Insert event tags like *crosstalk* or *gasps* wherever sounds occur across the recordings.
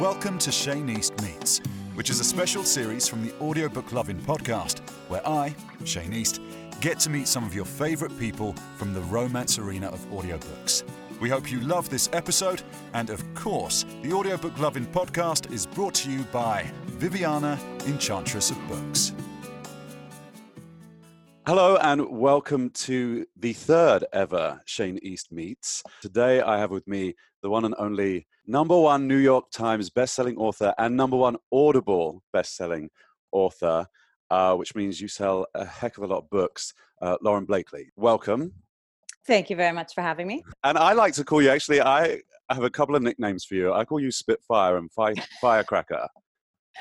Welcome to Shane East Meets, which is a special series from the Audiobook Loving podcast, where I, Shane East, get to meet some of your favourite people from the romance arena of audiobooks. We hope you love this episode, and of course, the Audiobook Loving podcast is brought to you by Viviana, Enchantress of Books. Hello, and welcome to the third ever Shane East Meets. Today, I have with me the one and only number one New York Times bestselling author and number one Audible bestselling author, uh, which means you sell a heck of a lot of books. Uh, Lauren Blakely, welcome. Thank you very much for having me. And I like to call you, actually, I have a couple of nicknames for you. I call you Spitfire and Fi- Firecracker.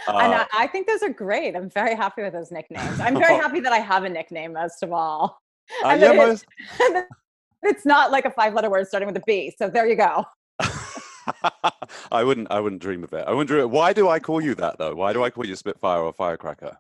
Uh, and I, I, think those are great. I'm very happy with those nicknames. I'm very *laughs* happy that I have a nickname, most of all. *laughs* Uh, yeah, most... *laughs* it's not like a five letter word starting with a B. So there you go. I wouldn't. I wouldn't dream of it. I wouldn't dream. It. Why do I call you that though? Why do I call you Spitfire or Firecracker?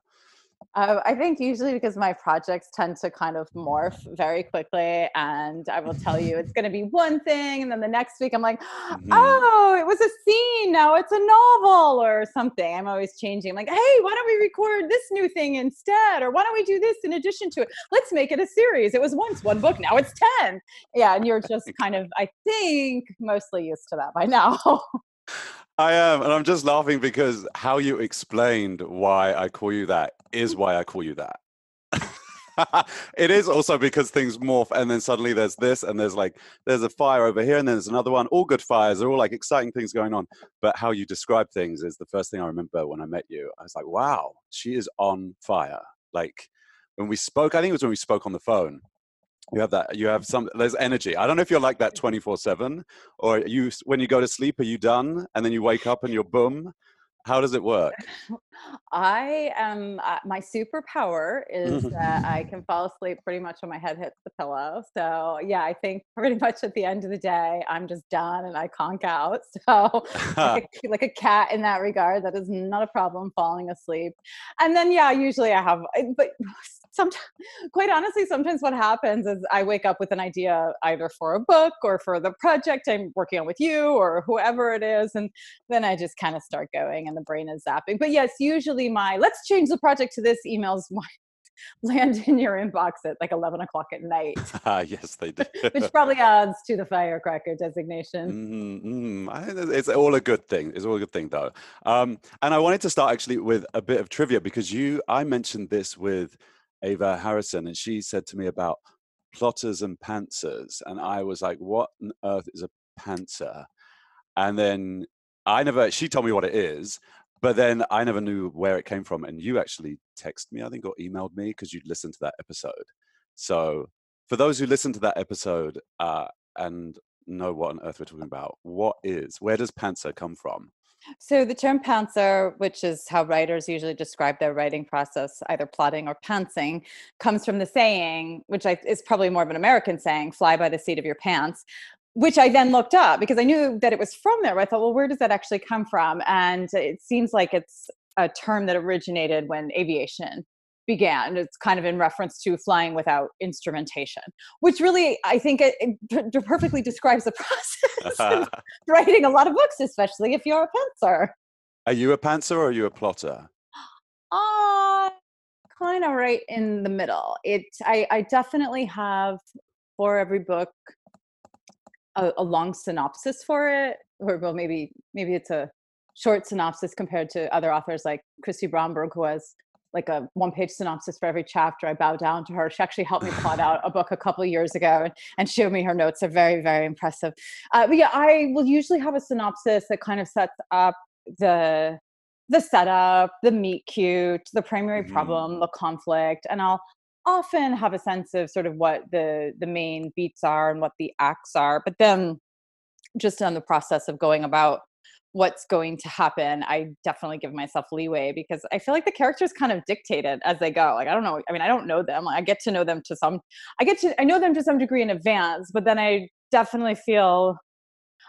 Uh, I think usually because my projects tend to kind of morph very quickly, and I will tell you it's going to be one thing, and then the next week I'm like, *gasps* mm-hmm. oh, it was a scene, now it's a novel or something. I'm always changing. I'm like, hey, why don't we record this new thing instead, or why don't we do this in addition to it? Let's make it a series. It was once one book, now it's ten. Yeah, and you're just kind of, I think, mostly used to that by now. *laughs* I am, and I'm just laughing because how you explained why I call you that is why I call you that. *laughs* it is also because things morph, and then suddenly there's this, and there's like there's a fire over here, and then there's another one. All good fires, they're all like exciting things going on. But how you describe things is the first thing I remember when I met you. I was like, wow, she is on fire. Like when we spoke, I think it was when we spoke on the phone you have that you have some there's energy. I don't know if you're like that 24 7 or you when you go to sleep are you done? And then you wake up and you're boom. How does it work? *laughs* I am uh, my superpower is *laughs* that i can fall asleep pretty much when my head hits the pillow. So yeah i think *laughs* pretty much at the end of the day i'm just done and i conk out. So like, a, like a cat in that regard that is not a problem falling asleep. And then yeah usually i have but sometimes *laughs* quite honestly sometimes what happens is i wake up with an idea either for a book or for the project i'm working on with you or whoever it is and then i just kind of start going and the brain is zapping but yes usually my let's change the project to this emails *laughs* land in your inbox at like 11 o'clock at night. *laughs* Ah, yes, they do. Which probably adds to the firecracker designation. Mm-hmm. It's all a good thing. It's all a good thing, though. Um, and I wanted to start actually with a bit of trivia because you, I mentioned this with Ava Harrison, and she said to me about plotters and pantsers, and I was like, "What on earth is a pantser?" And then I never. She told me what it is, but then I never knew where it came from. And you actually texted me, I think, or emailed me because you'd listened to that episode. So for those who listened to that episode uh, and know what on earth we're talking about, what is where does pantser come from? So the term pantser, which is how writers usually describe their writing process, either plotting or pantsing, comes from the saying, which I, is probably more of an American saying, fly by the seat of your pants, which I then looked up because I knew that it was from there. I thought, well, where does that actually come from? And it seems like it's a term that originated when aviation began. It's kind of in reference to flying without instrumentation, which really, I think, it, it perfectly describes the *laughs* process of *laughs* writing a lot of books, especially if you're a pantser. Are you a pantser or are you a plotter? Uh, kind of right in the middle. It, I, I definitely have for every book a, a long synopsis for it, or well, maybe maybe it's a short synopsis compared to other authors like Kristy Bromberg, who has like a one page synopsis for every chapter. I bow down to her. She actually helped me plot out a book a couple of years ago and, showed me her notes. They're very, very impressive. Uh, but yeah, I will usually have a synopsis that kind of sets up the the setup, the meet cute, the primary mm-hmm. problem, the conflict, and I'll often have a sense of sort of what the the main beats are and what the acts are. But then just on the process of going about what's going to happen, I definitely give myself leeway because I feel like the characters kind of dictate it as they go. Like I don't know, I mean, I don't know them. I get to know them to some I get to I know them to some degree in advance, but then I definitely feel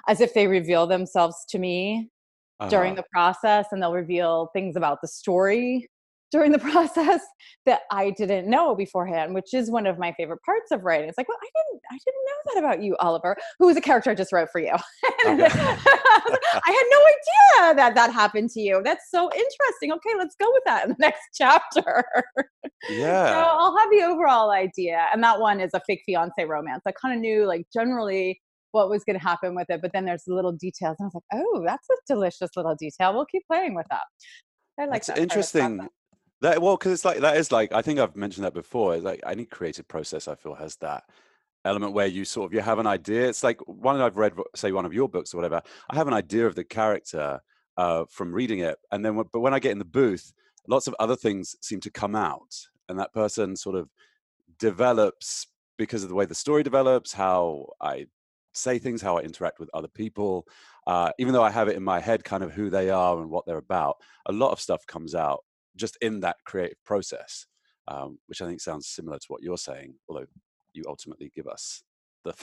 as if they reveal themselves to me uh-huh. during the process and they'll reveal things about the story during the *laughs* process that I didn't know beforehand, which is one of my favorite parts of writing. It's like, well, I didn't, I didn't know that about you, Oliver, who is a character I just wrote for you. *laughs* Okay. *laughs* I had no idea that that happened to you. That's so interesting. Okay, let's go with that in the next chapter. Yeah. so I'll have the overall idea, and that one is a fake fiance romance. I kind of knew, like, generally what was going to happen with it, but then there's little details, and I was like, oh, that's a delicious little detail. We'll keep playing with that. I like That's that. interesting. That well, because it's like that is like I think I've mentioned that before. It's like any creative process I feel has that element where you sort of you have an idea. It's like one I've read, say one of your books or whatever. I have an idea of the character uh, from reading it, and then but when I get in the booth, lots of other things seem to come out, and that person sort of develops because of the way the story develops, how I say things, how I interact with other people. Uh, even though I have it in my head, kind of who they are and what they're about, a lot of stuff comes out just in that creative process, um, which I think sounds similar to what you're saying, although you ultimately give us the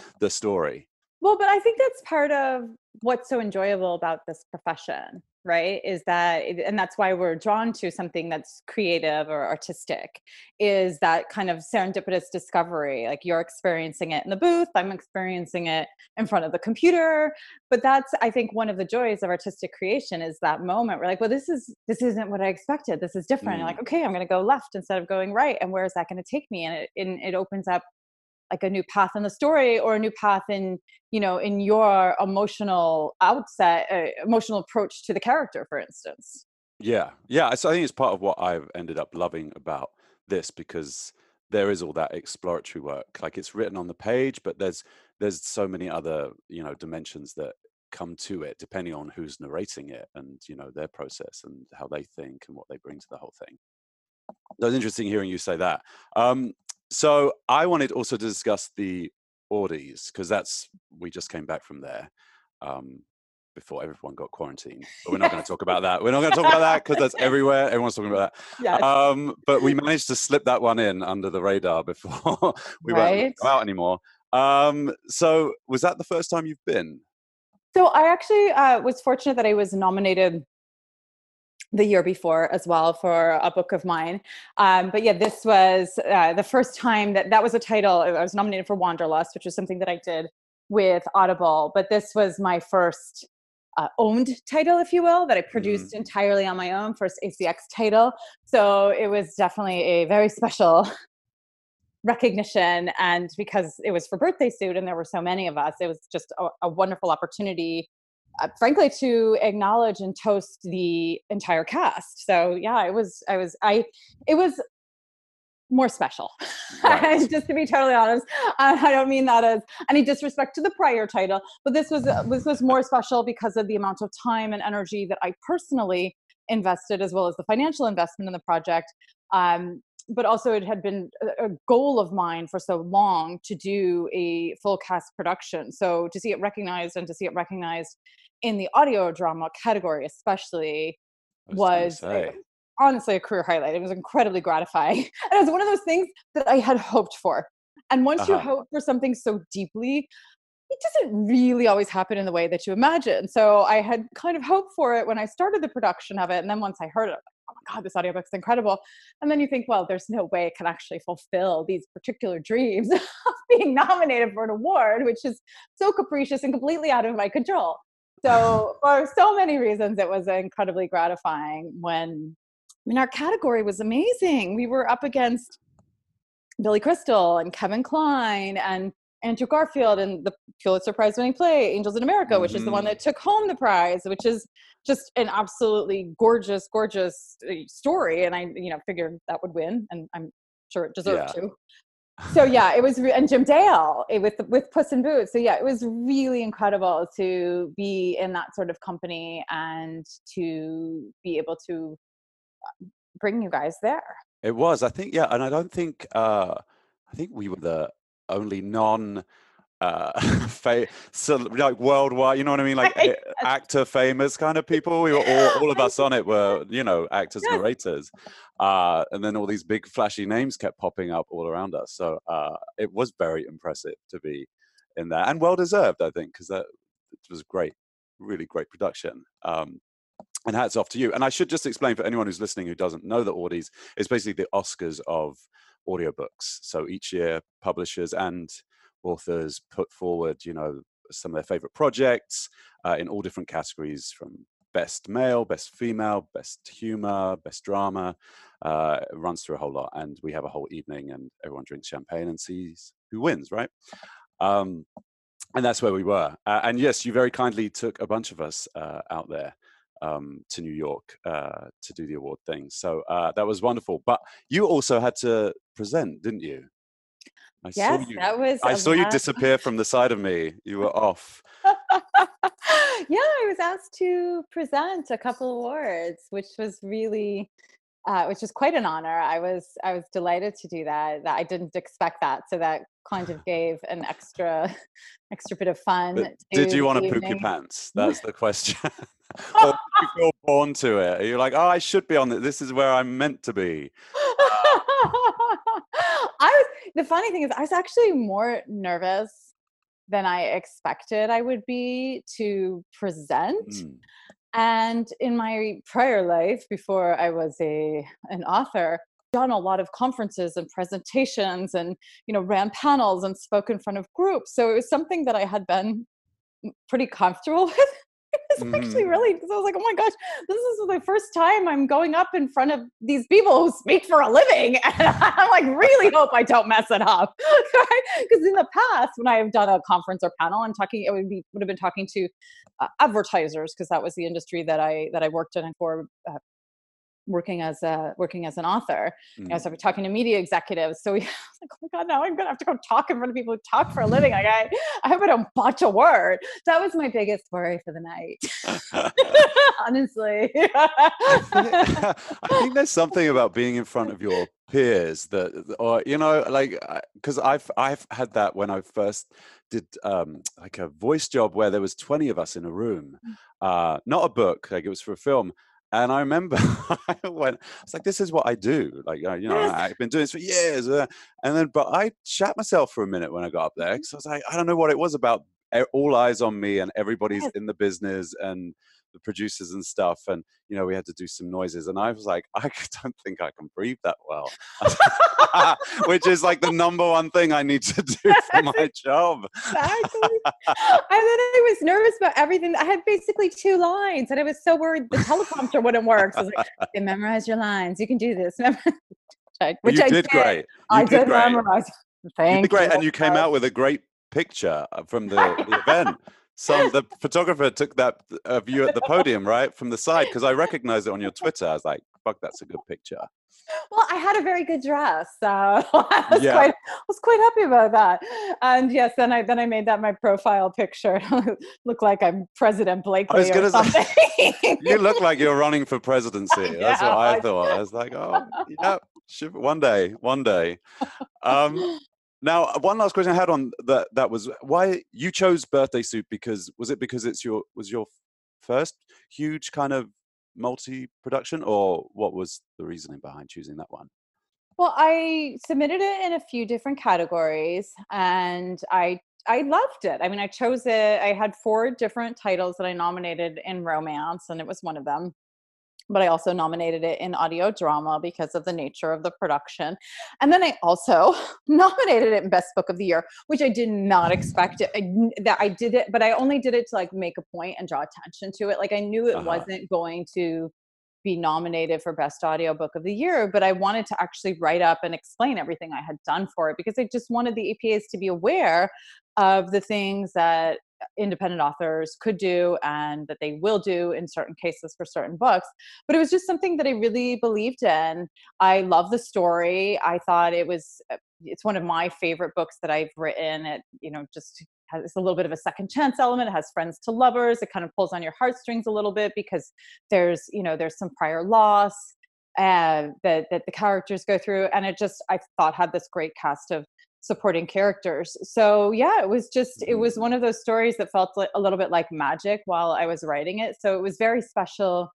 *laughs* the story. Well, but I think that's part of what's so enjoyable about this profession, right? Is that, and that's why we're drawn to something that's creative or artistic, is that kind of serendipitous discovery. Like you're experiencing it in the booth, I'm experiencing it in front of the computer. But that's, I think, one of the joys of artistic creation is that moment where, like, well, this is this isn't what I expected. This is different. Mm. like, okay, I'm going to go left instead of going right, and where is that going to take me? And it and it opens up like a new path in the story or a new path in you know in your emotional outset uh, emotional approach to the character for instance. Yeah yeah so i think it's part of what i've ended up loving about this because there is all that exploratory work like it's written on the page but there's there's so many other you know dimensions that come to it depending on who's narrating it and you know their process and how they think and what they bring to the whole thing. That was interesting hearing you say that. Um, so I wanted also to discuss the Audies because that's we just came back from there um, before everyone got quarantined. But we're not going to talk about that. We're not going to talk about that because that's everywhere. Everyone's talking about *laughs* that. Yes. Um, but we managed to slip that one in under the radar before *laughs* we right. weren't out anymore. Um, so was that the first time you've been? So I actually uh, was fortunate that I was nominated the year before as well for a book of mine. Um, but yeah, this was uh, the first time that that was a title. I was nominated for Wanderlust, which was something that I did with Audible. But this was my first uh, owned title, if you will, that I produced mm-hmm. entirely on my own, first ACX title. So it was definitely a very special *laughs* recognition. And because it was for Birthday Suit and there were so many of us, it was just a, a wonderful opportunity uh, frankly to acknowledge and toast the entire cast. So yeah it was i was i it was more special. *laughs* Right. just to be totally honest i don't mean that as any disrespect to the prior title but this was uh, this was more special because of the amount of time and energy that i personally invested as well as the financial investment in the project. Um, but also it had been a goal of mine for so long to do a full cast production. So to see it recognized and to see it recognized in the audio drama category especially was, was honestly a career highlight. It was incredibly gratifying. *laughs* And it was one of those things that i had hoped for. And once uh-huh. you hope for something so deeply it doesn't really always happen in the way that you imagine. So i had kind of hoped for it when i started the production of it and then once i heard it oh my god this audiobook's incredible and then you think well there's no way it can actually fulfill these particular dreams *laughs* of being nominated for an award which is so capricious and completely out of my control so *laughs* for so many reasons it was incredibly gratifying when I mean our category was amazing. We were up against Billy Crystal and Kevin Kline and Andrew Garfield and the Pulitzer Prize winning play Angels in America, mm-hmm. which is the one mm-hmm. that took home the prize, which is just an absolutely gorgeous, gorgeous uh, story. And I, you know, figured that would win, and I'm sure it deserved yeah. to *laughs* so yeah, it was, re- and Jim Dale eh, with with Puss in Boots. So yeah, it was really incredible to be in that sort of company and to be able to uh, bring you guys there. It was, I think, yeah, and I don't think, uh, I think we were the only non uh *laughs* fa- so like worldwide you know what i mean? Like eh, actor famous kind of people. We were all, all of us on it were you know actors yes. narrators uh and then all these big flashy names kept popping up all around us. So uh it was very impressive to be in there and well deserved i think because that was great really great production um and hats off to you. And I should just explain for anyone who's listening who doesn't know the Audies, it's basically the Oscars of audiobooks. So each year, publishers and authors put forward, you know, some of their favorite projects uh, in all different categories from best male, best female, best humor, best drama. Uh, runs through a whole lot. And we have a whole evening and everyone drinks champagne and sees who wins, right? Um, and that's where we were. Uh, and yes, you very kindly took a bunch of us uh, out there um, to New York uh, to do the award thing. So uh, that was wonderful. But you also had to present, didn't you? I yes, saw you, that was. I saw you disappear from the side of me. You were off. *laughs* yeah, I was asked to present a couple awards, which was really uh, which was quite an honor. I was I was delighted to do that. That I didn't expect that, so that kind of *laughs* gave an extra *laughs* extra bit of fun. did you want to poop your pants? That's the question. Or you feel born to it? You're you like, oh, I should be on this. This is where I'm meant to be. I was. The funny thing is, I was actually more nervous than I expected I would be to present. Mm. And in my prior life, before I was a an author, done a lot of conferences and presentations and you know ran panels and spoke in front of groups so it was something that i had been pretty comfortable *laughs* with *laughs* it's mm-hmm. actually really because I was like, oh my gosh, this is the first time I'm going up in front of these people who speak for a living. *laughs* And I'm like, really hope I don't mess it up. *laughs* Because in the past, when I have done a conference or panel, I'm talking, it would be would have been talking to uh, advertisers because that was the industry that I that I worked in for uh, working as a working as an author. Mm. I was talking to media executives. So we *laughs* was like, oh my God, now I'm gonna have to go talk in front of people who talk for a living. Like I, I hope I don't botch a word. That was my biggest worry for the night. *laughs* *laughs* Honestly. I, think, I think there's something about being in front of your peers that or you know like because i've i've had that when i first did um like a voice job where there was 20 of us in a room mm. uh not a book like it was for a film and I remember *laughs* I went, I was like, this is what I do. Like, uh, you know, I've been doing this for years. Uh, and then, but I shat myself for a minute when I got up there because I was like, I don't know what it was about all eyes on me and everybody's in the business and the producers and stuff and you know we had to do some noises and i was like *laughs* i don't think i can breathe that well. *laughs* *laughs* Which is like the number one thing i need to do for my job. Exactly. And then i was nervous about everything. I had basically two lines and i was so worried the teleprompter wouldn't work so i was like memorize your lines. You can do this. Which you I did, did. great. You i did, did memorize. Thank you did great, and you came out with a great picture uh, from the, the event. Some the photographer took that uh, view at the podium, right, from the side, because I recognized it on your Twitter. I was like, "Fuck, that's a good picture." Well, I had a very good dress, so *laughs* I was, yeah. quite, I was quite happy about that. And yes, then I then I made that my profile picture. *laughs* look like I'm President Blakely I was gonna or something. Say, *laughs* you look like you're running for presidency. That's yeah, what I, I thought. I was like, oh, yeah, one day, one day. Um, now, uh, one last question I had on that that was why you chose Birthday Suit because was it because it's your was your first huge kind of multi production or what was the reasoning behind choosing that one? Well, I submitted it in a few different categories and I I loved it. I mean, I chose it. I had four different titles that I nominated in romance and it was one of them but I also nominated it in audio drama because of the nature of the production. And then I also *laughs* nominated it in best book of the year, which I did not expect it, I, that I did it, but I only did it to like make a point and draw attention to it. Like I knew it uh-huh. wasn't going to be nominated for best audio book of the year, but I wanted to actually write up and explain everything I had done for it because I just wanted the APAs to be aware of the things that independent authors could do and that they will do in certain cases for certain books. But it was just something that I really believed in. I love the story. I thought it was uh, it's one of my favorite books that I've written. It, you know, just has a little bit of a second chance element. It has friends to lovers. It kind of pulls on your heartstrings a little bit because there's, you know, there's some prior loss uh, that that the characters go through, and it just I thought had this great cast of supporting characters. So yeah, it was just it mm-hmm. was one of those stories that felt like a little bit like magic while I was writing it. So it was very special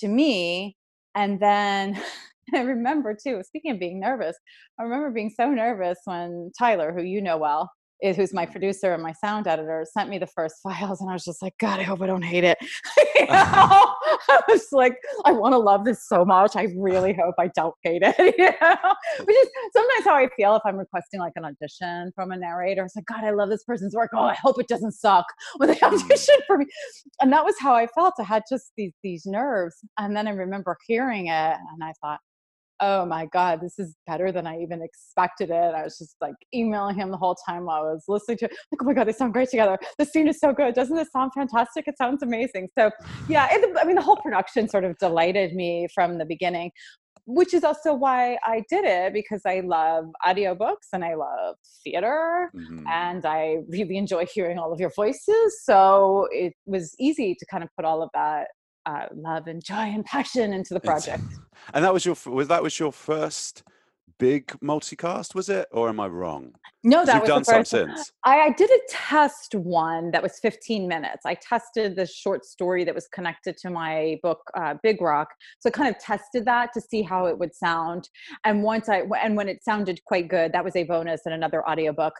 to me. And then *laughs* I remember too, speaking of being nervous, I remember being so nervous when Tyler, who you know well, who's my producer and my sound editor, sent me the first *laughs* files, and I was just like, God, I hope I don't hate it. *laughs* *laughs* I was like, I want to love this so much. I really hope I don't hate it. you know? Which is sometimes how I feel if I'm requesting like an audition from a narrator. It's like, God, I love this person's work. Oh, I hope it doesn't suck when they mm. audition for me. And that was how I felt. I had just these these nerves. And then I remember hearing it, and I thought, oh my god this is better than i even expected it. I was just like emailing him the whole time while i was listening to it. Like oh my god they sound great together. The scene is so good. Doesn't this sound fantastic? It sounds amazing. So yeah it, i mean the whole production sort of delighted me from the beginning which is also why I did it because I love audiobooks and I love theater mm-hmm. and I really enjoy hearing all of your voices. So it was easy to kind of put all of that uh, love and joy and passion into the project. *laughs* and that was your was that was your first big multicast, was it, or am I wrong? No, that was done the first some since. I, I did a test one that was 15 minutes. I tested the short story that was connected to my book, uh, Big Rock. So I kind of tested that to see how it would sound. And once I and when it sounded quite good, that was a bonus in another audiobook.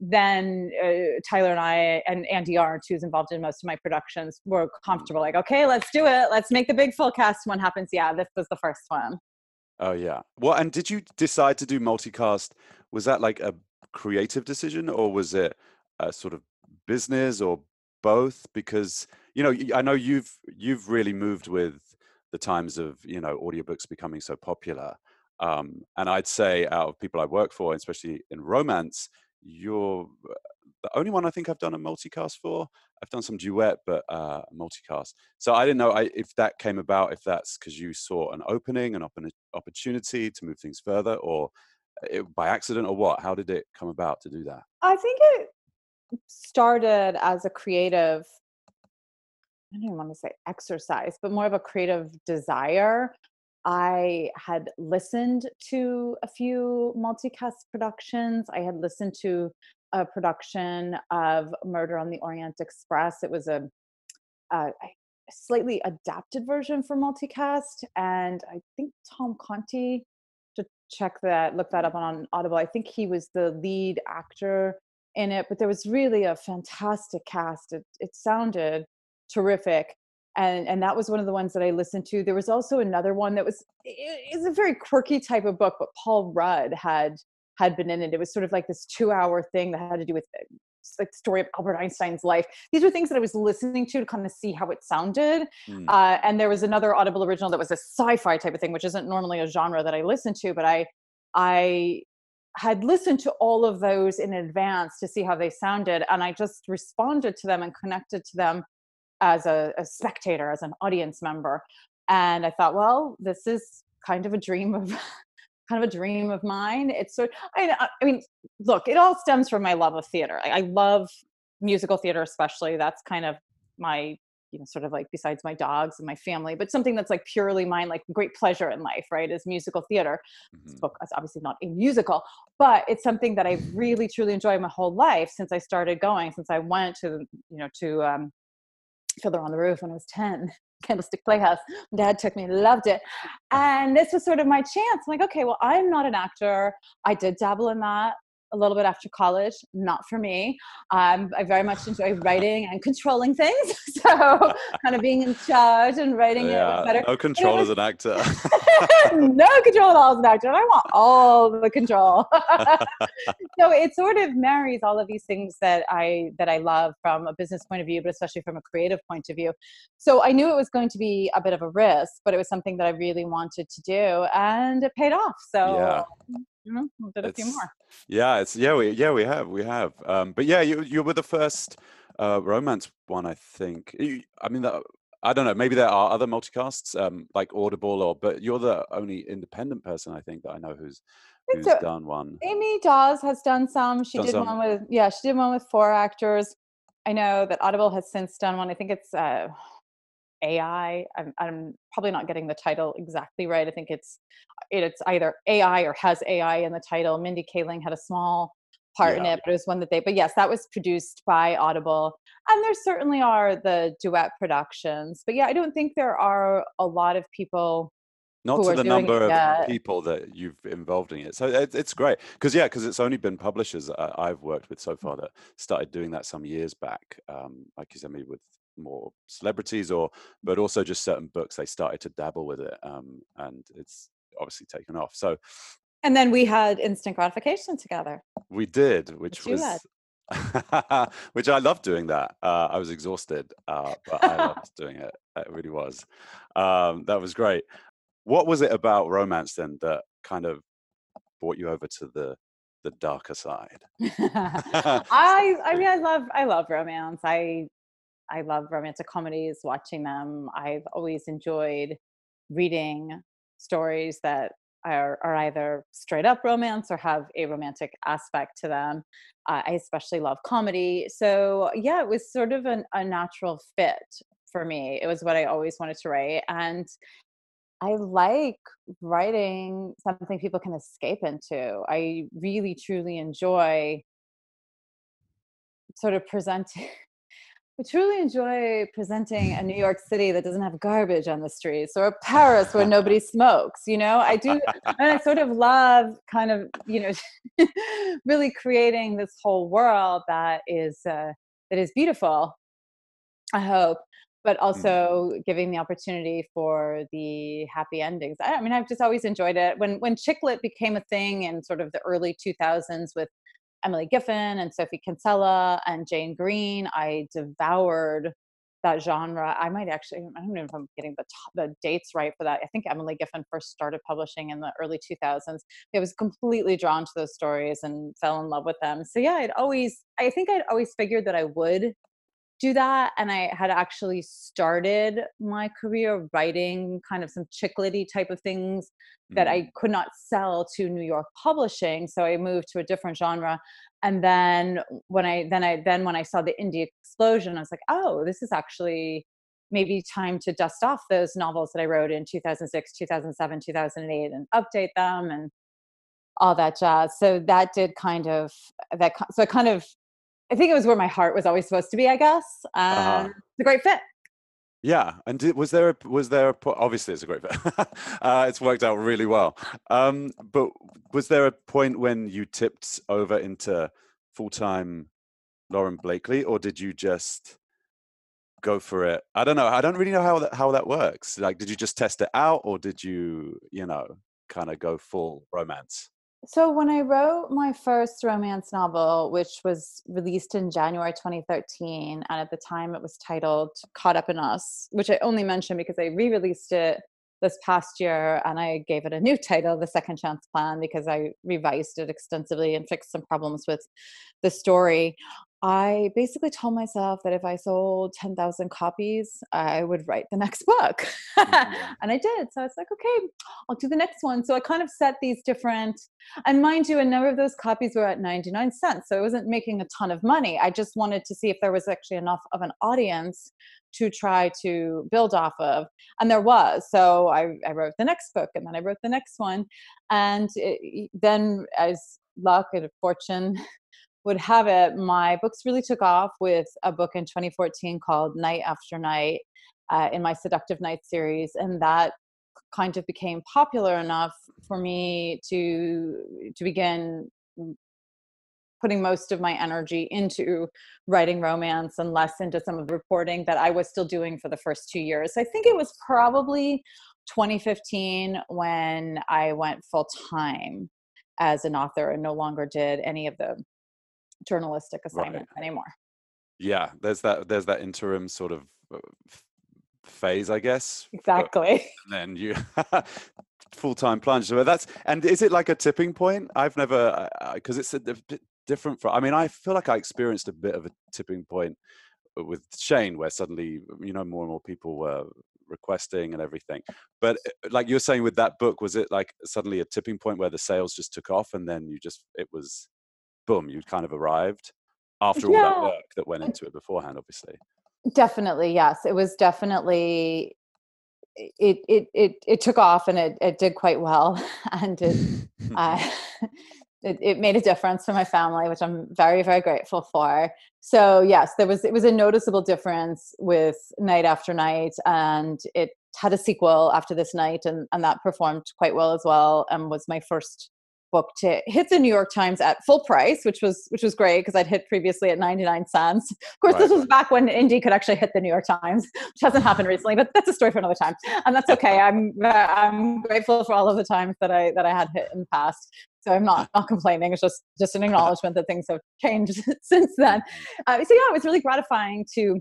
Then uh, Tyler and I and Andi Arndt, who's involved in most of my productions, were comfortable. Like, okay, let's do it. Let's make the big full cast one happens. Yeah, this was the first one. Oh yeah. Well, and did you decide to do multicast? Was that like a creative decision, or was it a sort of business, or both? Because you know, I know you've you've really moved with the times of you know audiobooks becoming so popular. Um, and I'd say out of people I work for, especially in romance, you're uh, the only one I think I've done a multicast for. I've done some duet, but uh, multicast. So I didn't know I, if that came about, if that's because you saw an opening, an op- opportunity to move things further, or it, by accident, or what? How did it come about to do that? I think it started as a creative. I don't even want to say exercise, but more of a creative desire I had listened to a few multicast productions. I had listened to a production of Murder on the Orient Express. It was a, uh, a slightly adapted version for multicast, and I think Tom Conti. To check that, look that mm-hmm. up on Audible. I think he was the lead actor in it, but there was really a fantastic cast. It, it sounded terrific and and that was one of the ones that I listened to. There was also another one that was it's a very quirky type of book, but Paul Rudd had had been in it. It was sort of like this two hour thing that had to do with uh, like the story of Albert Einstein's life. These were things that I was listening to to kind of see how it sounded. Mm. Uh, and there was another Audible original that was a sci-fi type of thing, which isn't normally a genre that I listen to, but I I had listened to all of those in advance to see how they sounded, and I just responded to them and connected to them as a, a spectator, as an audience member. And I thought, well, this is kind of a dream of *laughs* kind of a dream of mine. It's sort I, I mean, look, it all stems from my love of theater. I, I love musical theater, especially. That's kind of my you know sort of like besides my dogs and my family but something that's like purely mine like great pleasure in life right is musical theater mm-hmm. this book is obviously not a musical but it's something that i really truly enjoyed my whole life since i started going since i went to you know to um, Fiddler on the Roof when I was 10, *laughs* Candlestick Playhouse. Dad took me, loved it. And this was sort of my chance. I'm like, okay, well, I'm not an actor. I did dabble in that a little bit after college. Not for me. Um, I very much enjoy writing and controlling things. *laughs* So *laughs* kind of being in charge and writing yeah, it better. No control was, as an actor. *laughs* no control at all as an actor. And I want all the control. *laughs* so it sort of marries all of these things that I that I love from a business point of view, but especially from a creative point of view. So I knew it was going to be a bit of a risk, but it was something that I really wanted to do, and it paid off. So yeah you know, we did a it's, few more. Yeah, it's yeah, we yeah we have we have. Um, but yeah, you you were the first uh, romance one, I think. I mean, that, I don't know. Maybe there are other multicasts um, like Audible, or but you're the only independent person I think that I know who's who's so. done one. Amy Daws has done some. She done did some. one with yeah, she did one with four actors. I know that Audible has since done one. I think it's uh, AI. I'm, I'm, probably not getting the title exactly right. I think it's it's either AI or has AI in the title. Mindy Kaling had a small part yeah. in it, but it was one that they. But yes, that was produced by Audible, and there certainly are the duet productions. But yeah, I don't think there are a lot of people not to the number of people that you've involved in it. So it, it's great because yeah, because it's only been publishers I've worked with so far that started doing that some years back. Um, like you said, maybe with more celebrities or, but also just certain books they started to dabble with it, um, and it's obviously taken off. So. And then we had instant gratification together. We did, which was *laughs* which I loved doing that. Uh, I was exhausted, uh, but I *laughs* loved doing it. It really was. Um, that was great. What was it about romance then that kind of brought you over to the the darker side? *laughs* I I mean I love I love romance. I I love romantic comedies, watching them. I've always enjoyed reading stories that are, are either straight up romance or have a romantic aspect to them. Uh, I especially love comedy. So, yeah, it was sort of an, a natural fit for me. It was what I always wanted to write. And I like writing something people can escape into. I really truly enjoy sort of presenting. *laughs* I truly enjoy presenting a New York City that doesn't have garbage on the streets or Paris where nobody *laughs* smokes. You know, I do, *laughs* and I sort of love kind of, you know, *laughs* really creating this whole world that is uh, that is beautiful. I hope, but also giving the opportunity for the happy endings. I, I mean, I've just always enjoyed it. When when chick lit became a thing in sort of the early 2000s with Emily Giffin and Sophie Kinsella and Jane Green, I devoured that genre. I might actually, I don't know if I'm getting the, the dates right for that. I think Emily Giffin first started publishing in the early 2000s. I was completely drawn to those stories and fell in love with them. So yeah, I'd always, I think I'd always figured that I would do that and i had actually started my career writing kind of some chiclety type of things mm-hmm. that i mm. could not sell to new york publishing so i moved to a different genre and then when i then i then when i saw the indie explosion i was like oh this is actually maybe time to dust off those novels that i wrote in 2006 2007 2008 and update them and all that jazz so that did kind of that so I kind of I think it was where my heart was always supposed to be. I guess uh-huh. it's a great fit. Yeah, and did, was there a, was there a, obviously it's a great fit. *laughs* uh, it's worked out really well. Um, but was there a point when you tipped over into full time Lauren Blakely, or did you just go for it? I don't know. I don't really know how that how that works. Like, did you just test it out, or did you you know kind of go full romance? So when I wrote my first romance novel, which was released in January 2013, and at the time it was titled Caught Up in Us, which I only mention because I re-released it this past year and I gave it a new title, The Second Chance Plan, because I revised it extensively and fixed some problems with the story. I basically told myself that if I sold 10,000 copies, I would write the next *laughs* book. Mm-hmm. and I did. So I was like, okay, I'll do the next one. So I kind of set these different, and mind you, a number of those copies were at 99 cents. So I wasn't making a ton of money. I just wanted to see if there was actually enough of an audience to try to build off of. And there was. So I, I wrote the next book and then I wrote the next one. And it, then, as luck and fortune would have it, my books really took off with a book in 2014 called Night After Night uh, in my Seductive Night series. And that kind of became popular enough for me to to begin putting most of my energy into writing romance and less into some of the reporting that I was still doing for the first two years. I think it was probably 2015 when I went full time as an author and no longer did any of the journalistic assignment right. anymore. Yeah, there's that there's that interim sort of uh, phase, I guess. Uh, exactly. *laughs* And then you *laughs* full time plunge. So that's and is it like a tipping point? I've never uh, uh, because it's a, bit different for. I mean, I feel like I experienced a bit of a tipping point with Shane, where suddenly you know more and more people were requesting and everything. But uh, like you're saying with that book, was it like suddenly a tipping point where the sales just took off and then you just it was boom, you'd kind of arrived after all that work that went into it beforehand, obviously. Definitely, yes. It was definitely it it it it took off and it it did quite well, *laughs* and it uh, *laughs* *laughs* it, it made a difference for my family, which I'm very very grateful for. So yes, there was it was a noticeable difference with night after night, and it had a sequel after this night, and and that performed quite well as well, and was my first book to hit the New York Times at full price, which was which was great because I'd hit previously at 99 cents. Of course, right. this was back when indie could actually hit the New York Times, which hasn't happened recently, but that's a story for another time. And that's okay. *laughs* I'm I'm grateful for all of the times that I that I had hit in the past. So I'm not not complaining. It's just just an *laughs* acknowledgement that things have changed *laughs* since then. Uh, so yeah, it was really gratifying to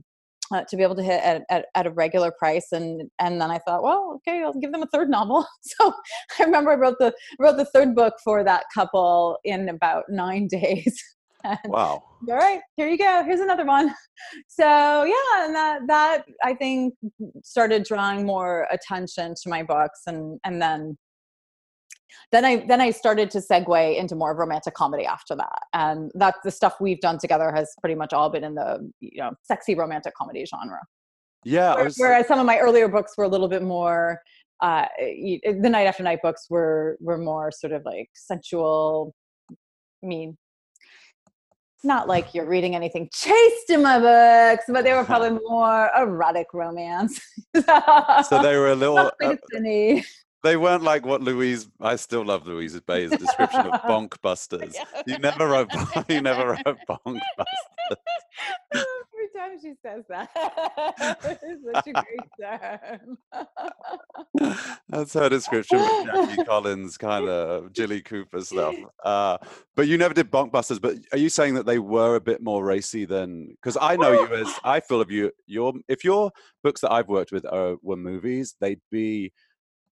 Uh, to be able to hit at, at, at, a regular price and and then i thought well okay i'll give them a third novel. *laughs* So i remember i wrote the wrote the third book for that couple in about nine *laughs* days and, wow. all right here you go here's another one. So yeah and that that i think started drawing more attention to my books and and then then I then I started to segue into more of romantic comedy after that, and that the stuff we've done together has pretty much all been in the you know sexy romantic comedy genre. Yeah, was, whereas some of my earlier books were a little bit more. Uh, the night after night books were were more sort of like sensual. I mean, not like you're reading anything chaste in my books, but they were probably *laughs* more erotic romance. *laughs* so they were a little. Uh, they weren't like what Louise. I still love Louise Bay's description of *laughs* bonk busters. You never wrote. *laughs* You never wrote bonk busters. Every time she says that, *laughs* it's such a great term. That's her description of Jackie Collins, kind of Jilly Cooper stuff. Uh, but you never did bonk busters. But are you saying that they were a bit more racy than? Because I know you as I feel of you. Your if your books that I've worked with are, were movies, they'd be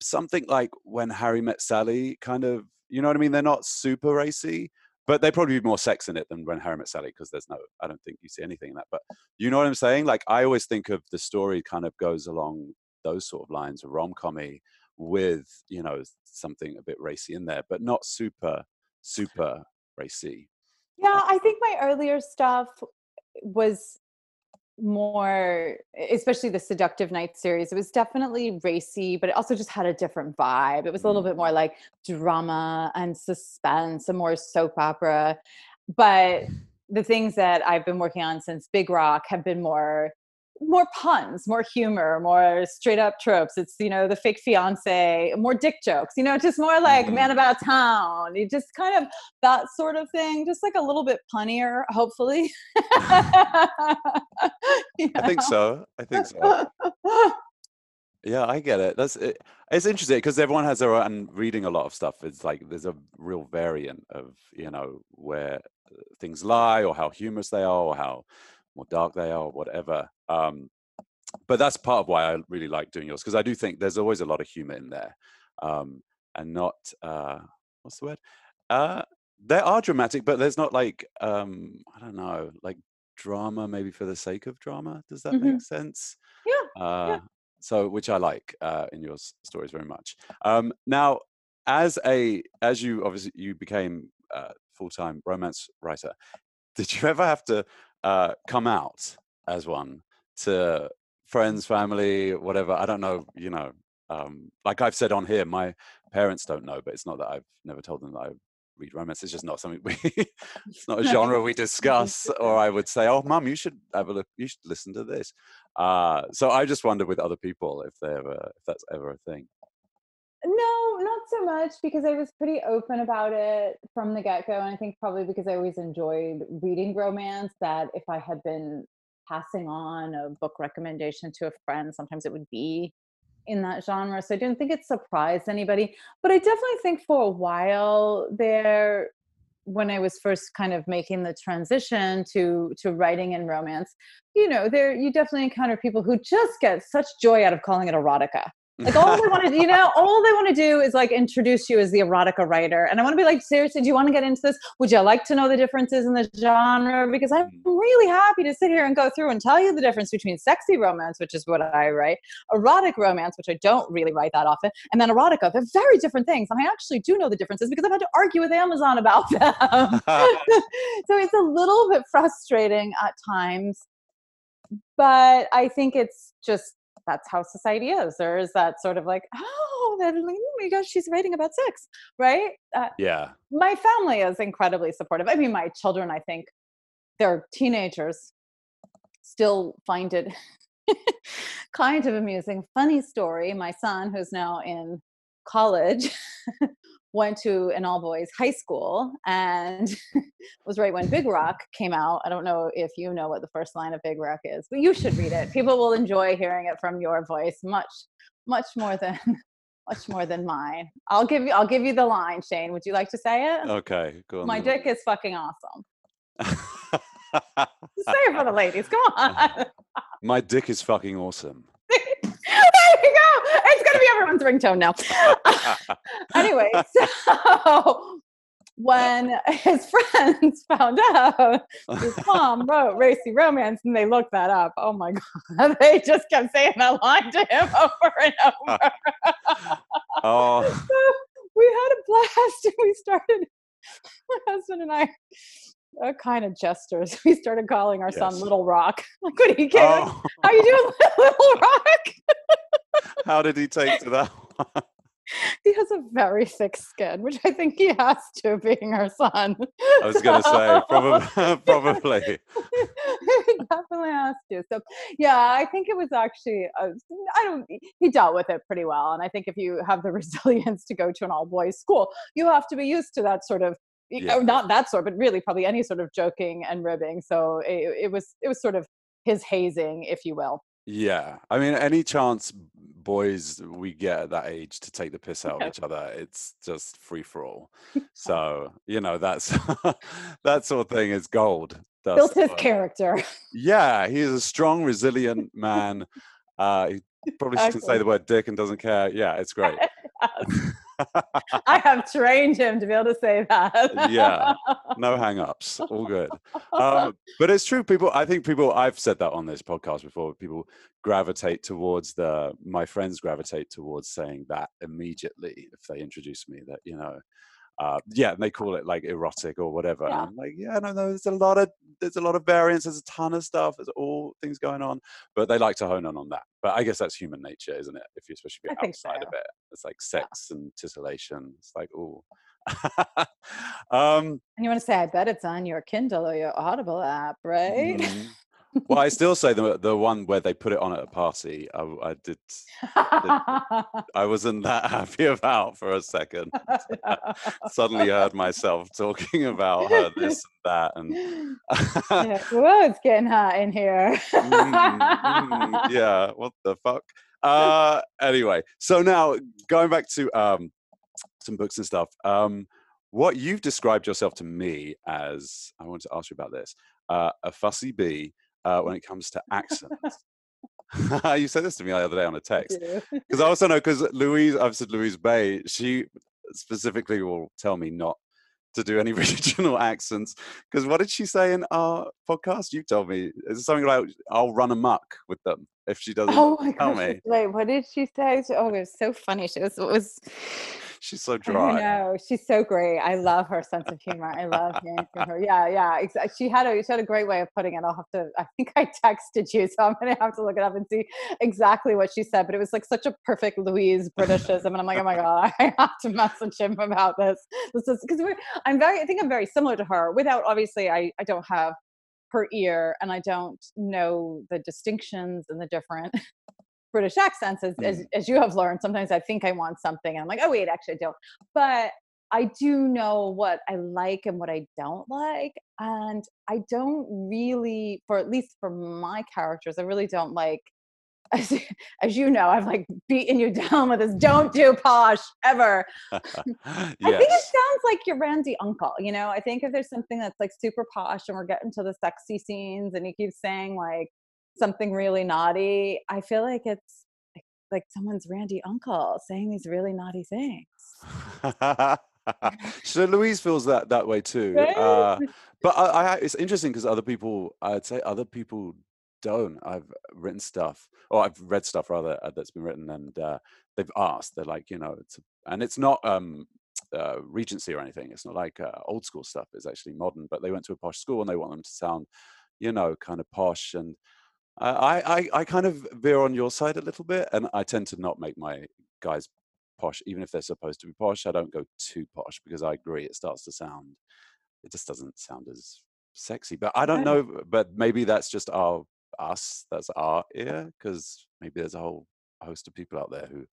something like when Harry met Sally, kind of, you know what I mean? They're not super racy, but they probably be more sex in it than when Harry met Sally because there's no, I don't think you see anything in that. But you know what I'm saying? Like I always think of the story kind of goes along those sort of lines, a rom commy with you know something a bit racy in there, but not super super racy. Yeah, I think my earlier stuff was more especially the seductive night series it was definitely racy but it also just had a different vibe. It was a little mm. bit more like drama and suspense and more soap opera. But the things that i've been working on since big rock have been more more puns, more humor, more straight up tropes. It's, you know, the fake fiance, more dick jokes, you know, just more like mm-hmm. man about town. You just kind of that sort of thing, just like a little bit punnier, hopefully. *laughs* I think so. I think so. *laughs* Yeah, I get it. That's it. It's interesting because everyone has their own reading a lot of stuff. It's like there's a real variant of, you know, where uh, things lie or how humorous they are or how more dark they are or whatever. Um, but that's part of why I really like doing yours because I do think there's always a lot of humor in there, um, and not uh, what's the word? Uh, there are dramatic, but there's not like um, I don't know, like drama maybe for the sake of drama. Does that mm-hmm. make sense? Yeah. Uh, yeah. So, which I like uh, in your stories very much. Um, now, as a as you obviously you became a full time romance writer, did you *laughs* ever have to uh, come out as one to friends, family, whatever. I don't know, you know, um, like I've said on here, my parents don't know, but it's not that I've never told them that I read romance. It's just not something *laughs* we, it's not a *laughs* genre we discuss. Or I would say, oh, mum, you should have a look, you should listen to this. Uh, so I just wonder with other people if they ever, if that's ever a thing. No, so much because I was pretty open about it from the get go. And I think probably because I always enjoyed reading romance, that if I had been passing on a book recommendation to a friend, sometimes it would be in that genre. So I didn't think it surprised anybody. But I definitely think for a while there, when I was first kind of making the transition to to writing in romance, you know, there you definitely encounter people who just get such joy out of calling it erotica. Like all they want to, you know, all they want to do is like introduce you as the erotica writer. And I want to be like, seriously, do you want to get into this? Would you like to know the differences in the genre? Because I'm mm. really happy to sit here and go through and tell you the difference between sexy romance, which is what I write, erotic romance, which I don't really write that often, and then erotica. They're very different things. And I actually do know the differences because I've had to argue with Amazon about *laughs* them. *laughs* so it's a little bit frustrating at times. But I think it's just that's how society is. There is that sort of like, oh, that, oh my gosh, she's writing about sex, right? Uh, yeah. My family is incredibly supportive. I mean, my children, I think, they're teenagers, still find it *laughs* kind of amusing. Funny story. My son, who's now in college, *laughs* went to an all boys high school and *laughs* was right when Big Rock came out. I don't know if you know what the first line of Big Rock is, but you should read it. People will enjoy hearing it from your voice much, much more than *laughs* much more than mine. I'll give you I'll give you the line, Shane. Would you like to say it? Okay, go on. My dick is fucking awesome. *laughs* say it for the ladies. Come on. My dick is fucking awesome. There you go. It's gonna be everyone's ringtone now. *laughs* anyway, *laughs* so when his friends *laughs* found out his mom wrote Racy Romance and they looked that up, oh my god, they just kept saying that line to him over and over. oh, so we had a blast and we started my husband and I are kind of jesters. We started calling our son Little Rock. Like, what are you doing? oh. How you doing, Little Rock? How did he take to that? *laughs* one? He has a very thick skin, which I think he has to, being our son. I was going to say probably. *laughs* *laughs* probably. he definitely has to. So, yeah, I think it was actually. uh, I don't. He dealt with it pretty well, and I think if you have the resilience to go to an all boys school, you have to be used to that sort of. Yeah. not that sort, but really probably any sort of joking and ribbing. So it, it was it was sort of his hazing, if you will. Yeah, I mean, any chance boys we get at that age to take the piss out of each other, it's just free for all. *laughs* So you know that's *laughs* that sort of thing is gold. dust. Built his character. Yeah, he is a strong, resilient *laughs* man. Uh, he probably shouldn't say the word dick and doesn't care. Yeah, it's great. I have trained him to be able to say that. Yeah. no *laughs* hang-ups, all good. Um, but it's true. People, I think people. I've said that on this podcast before. People gravitate towards the. My friends gravitate towards saying that immediately if they introduce me. That you know. Uh, yeah, and they call it like erotic or whatever. And Yeah. I'm like, yeah, no, no, there's a lot of there's a lot of variants. There's a ton of stuff. There's all things going on, but they like to hone in on that. But I guess that's human nature, isn't it? If you especially you're outside of so. it, it's like sex and titillation. It's like, oh. *laughs* um, And you want to say, I bet it's on your Kindle or your Audible app, right? mhm. Well, I still say the the one where they put it on at a party. I, I did. *laughs* I wasn't that happy *laughs* about for a second. *laughs* Suddenly heard myself talking about her this and that, and Yeah, Whoa, it's getting hot in here. Mm, mm, yeah, what the fuck? Uh, anyway, so now going back to um, some books and stuff. Um, what you've described yourself to me as, I want to ask you about this, uh, a fussy bee uh, when it comes to accents. *laughs* *laughs* you said this to me the other day on a text because I also know *laughs* because Louise, I've said Louise Bay, she specifically will tell me not to do any regional accents. Because what did she say in our podcast? You told me it's something like I'll run amok with them if she doesn't Oh my tell gosh. me. Wait, what did she say? Oh, it was so funny. She was, it was She's so dry. I know. She's so great. I love her sense of humor. I love hearing from her. Yeah, yeah. Exa- she had a she had a great way of putting it. I'll have to. I think I texted you, so I'm gonna have to look it up and see exactly what she said. But it was like such a perfect Louise Britishism, and I'm like, oh my god, *laughs* I have to message him about this. This is because. I'm very. I think I'm very similar to her. Without obviously, I I don't have her ear, and I don't know the distinctions and the different. *laughs* British accents, as, as, mm-hmm. as you have learned, sometimes I think I want something, and I'm like, oh wait, actually I don't but I do know what I like and what I don't like. And I don't really, for at least for my characters, I really don't like, *laughs* as, as you know, I've like beaten you down with this don't do posh ever. *laughs* I think it sounds like your Randy uncle. You know, I think if there's something that's like super posh and we're getting to the sexy scenes and he keeps saying like something really naughty, I feel like it's like, someone's Randy uncle saying these really naughty things. *laughs* so Louise feels that that way too. Right? Uh, but I, I, it's interesting because other people, I'd say other people don't. I've written stuff, or I've read stuff rather uh, that's been written, and uh, they've asked. They're like, you know, it's and it's not um, uh, Regency or anything. It's not like uh, old school stuff. It's actually modern. But they went to a posh school and they want them to sound, you know, kind of posh. And I, I, I kind of veer on your side a little bit, and I tend to not make my guys posh, even if they're supposed to be posh. I don't go too posh because I agree it starts to sound, it just doesn't sound as sexy. But I don't know. But maybe that's just our us, that's our ear, because maybe there's a whole host of people out there who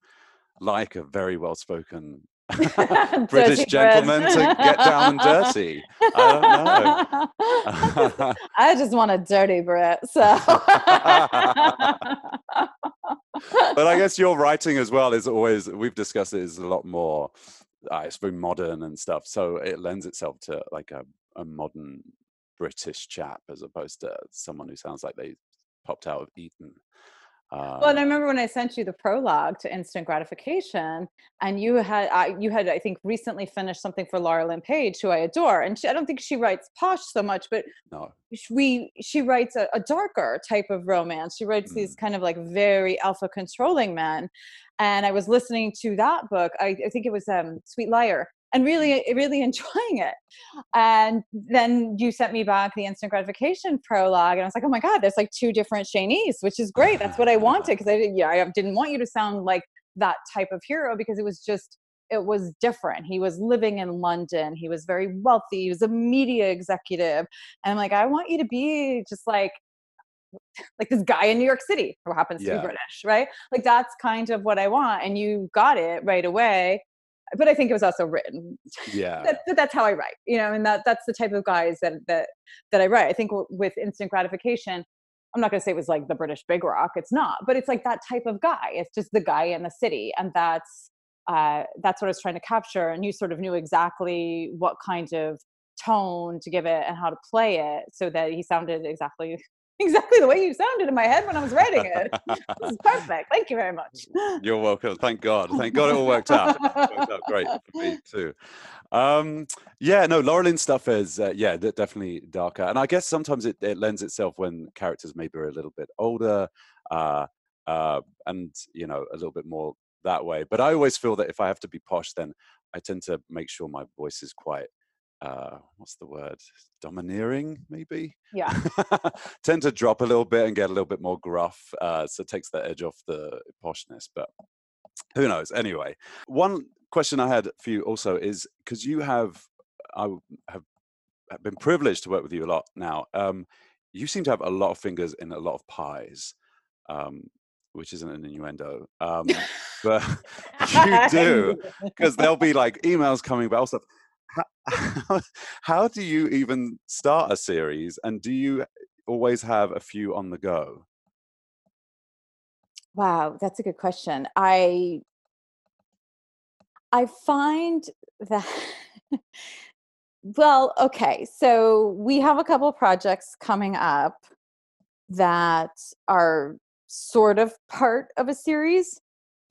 like a very well spoken *laughs* *laughs* British gentleman to get down and dirty. I don't know. *laughs* I just want a dirty Brit. So, but I guess your writing as well is always we've discussed it is a lot more. Uh, it's very modern and stuff, so it lends itself to like a, a modern British chap as opposed to someone who sounds like they popped out of Eton. Uh, well, and I remember when I sent you the prologue to Instant Gratification, and you had uh, you had I think recently finished something for Laurelin Paige, who I adore, and she, I don't think she writes posh so much, but no. we she writes a, a darker type of romance. She writes mm. these kind of like very alpha controlling men, and I was listening to that book. I, I think it was um, Sweet Liar, and really really enjoying it. And then you sent me back the instant gratification prologue and i was like oh my god there's like two different shanice which is great. That's what i *laughs* wanted because i didn't yeah i didn't want you to sound like that type of hero because it was just it was different. He was living in london. He was very wealthy. He was a media executive. And i'm like i want you to be just like like this guy in New York City who happens yeah. to be British, right? Like that's kind of what I want. And you got it right away but I think it was also written. Yeah, that, that's how I write, you know, and that that's the type of guys that that that I write. I think with instant gratification, I'm not going to say it was like the British Big Rock. It's not, but it's like that type of guy. It's just the guy in the city, and that's uh, that's what I was trying to capture. And you sort of knew exactly what kind of tone to give it and how to play it, so that he sounded exactly *laughs* exactly the way you sounded in my head when I was writing it. this is *laughs* perfect. Thank you very much. You're welcome. Thank God. Thank God it all worked out. Worked out great for me *laughs* too. Um, yeah, no, Laurelin stuff is uh, yeah, definitely darker, and I guess sometimes it, it lends itself when characters maybe are a little bit older, uh, uh, and you know a little bit more that way. But I always feel that if I have to be posh, then I tend to make sure my voice is quite uh, what's the word? Domineering, maybe. Yeah. *laughs* Tend to drop a little bit and get a little bit more gruff, uh, so it takes the edge off the poshness. But who knows? Anyway, one question I had for you also is because you have, I have been privileged to work with you a lot now. Um, you seem to have a lot of fingers in a lot of pies. Um, which isn't an innuendo, um, *laughs* but *laughs* you do because there'll be like emails coming about stuff how, *laughs* how do you even start a series and do you always have a few on the go? Wow that's a good question. I i find that *laughs* well okay so we have a couple projects coming up that are sort of part of a series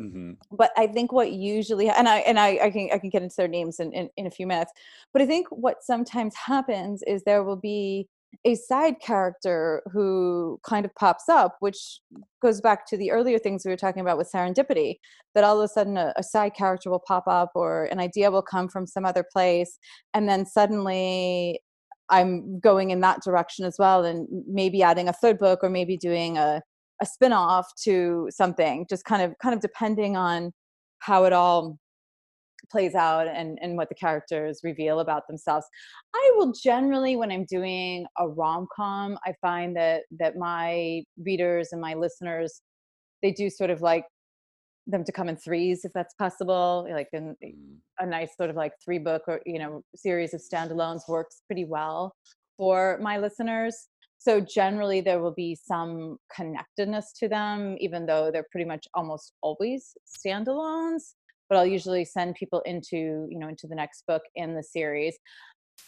Mm-hmm. But I think what usually and I and I, I can I can get into their names in, in, in a few minutes. But I think what sometimes happens is there will be a side character who kind of pops up, which goes back to the earlier things we were talking about with serendipity, that all of a sudden a, a, side character will pop up or an idea will come from some other place. And then suddenly I'm going in that direction as well, and maybe adding a third book or maybe doing a, a spin-off to something just kind of kind of depending on how it all plays out and and what the characters reveal about themselves i will generally when i'm doing a rom-com i find that that my readers and my listeners they do sort of like them to come in threes if that's possible like in mm. a nice sort of like three book or you know series of standalones works pretty well for my listeners so generally there will be some connectedness to them even though they're pretty much almost always standalones but i'll usually send people into you know into the next book in the series.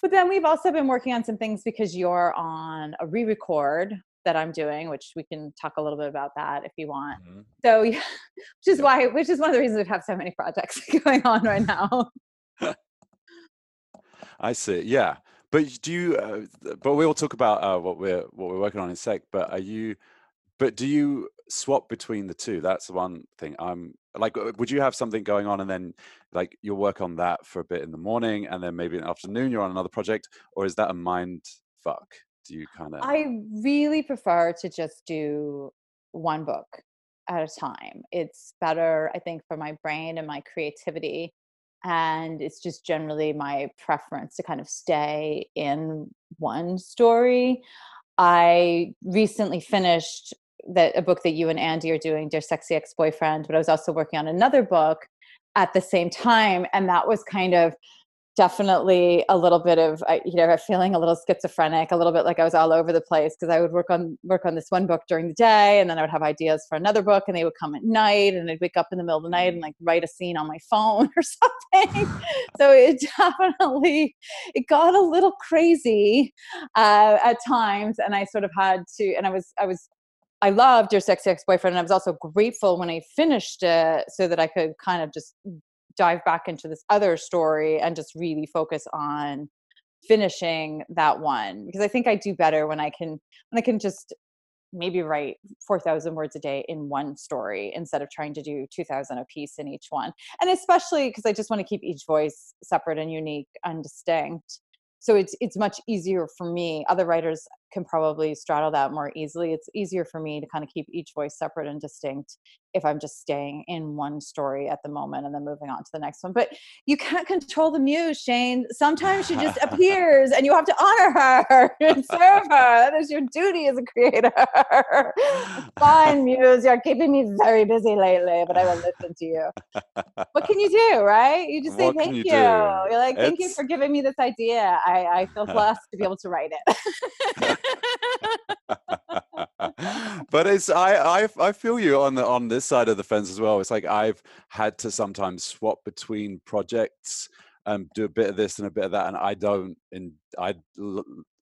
But then we've also been working on some things because you're on a re-record that i'm doing which we can talk a little bit about that if you want. Mm-hmm. so yeah, which is why which is one of the reasons we have so many projects *laughs* going on right now. *laughs* I see yeah but do you? Uh, but we'll talk about uh, what we're what we're working on in sec. But are you? But do you swap between the two? That's one thing. I'm like, uh, would you have something going on and then like you'll work on that for a bit in the morning and then maybe in the afternoon you're on another project, or is that a mind fuck? Do you kind of? I really prefer to just do one book at a time. It's better, I think, for my brain and my creativity and it's just generally my preference to kind of stay in one story I recently finished that a book that you and Andi are doing, Dear Sexy Ex Boyfriend, but I was also working on another book at the same time. And that was kind of definitely a little bit of you know feeling a little schizophrenic a little bit like i was all over the place because i would work on work on this one book during the day and then i would have ideas for another book and they would come at night and i'd wake up in the middle of the night and like write a scene on my phone *laughs* or something. So it definitely it got a little crazy uh, at times and i sort of had to and i was i was I loved your sexy ex-boyfriend and I was also grateful when I finished it so that I could kind of just dive back into this other story and just really focus on finishing that one because i think i do better when i can when i can just maybe write 4000 words a day in one story instead of trying to do 2000 a piece in each one and especially because i just want to keep each voice separate and unique and distinct. So it's it's much easier for me. Other writers can probably straddle that more easily. It's easier for me to kind of keep each voice separate and distinct if i'm just staying in one story at the moment and then moving on to the next one. But you can't control the muse shane. Sometimes she just *laughs* appears and you have to honor her *laughs* and serve her. That is your duty as a creator. *laughs* Fine muse. You're keeping me very busy lately but i will listen to you. What can you do right? You just say what thank you, you. you're like thank it's... you for giving me this idea. I, I feel blessed to be able to write it *laughs* but it's I, I I feel you on the on this side of the fence as well. It's like I've had to sometimes swap between projects and do a bit of this and a bit of that, and I don't. And I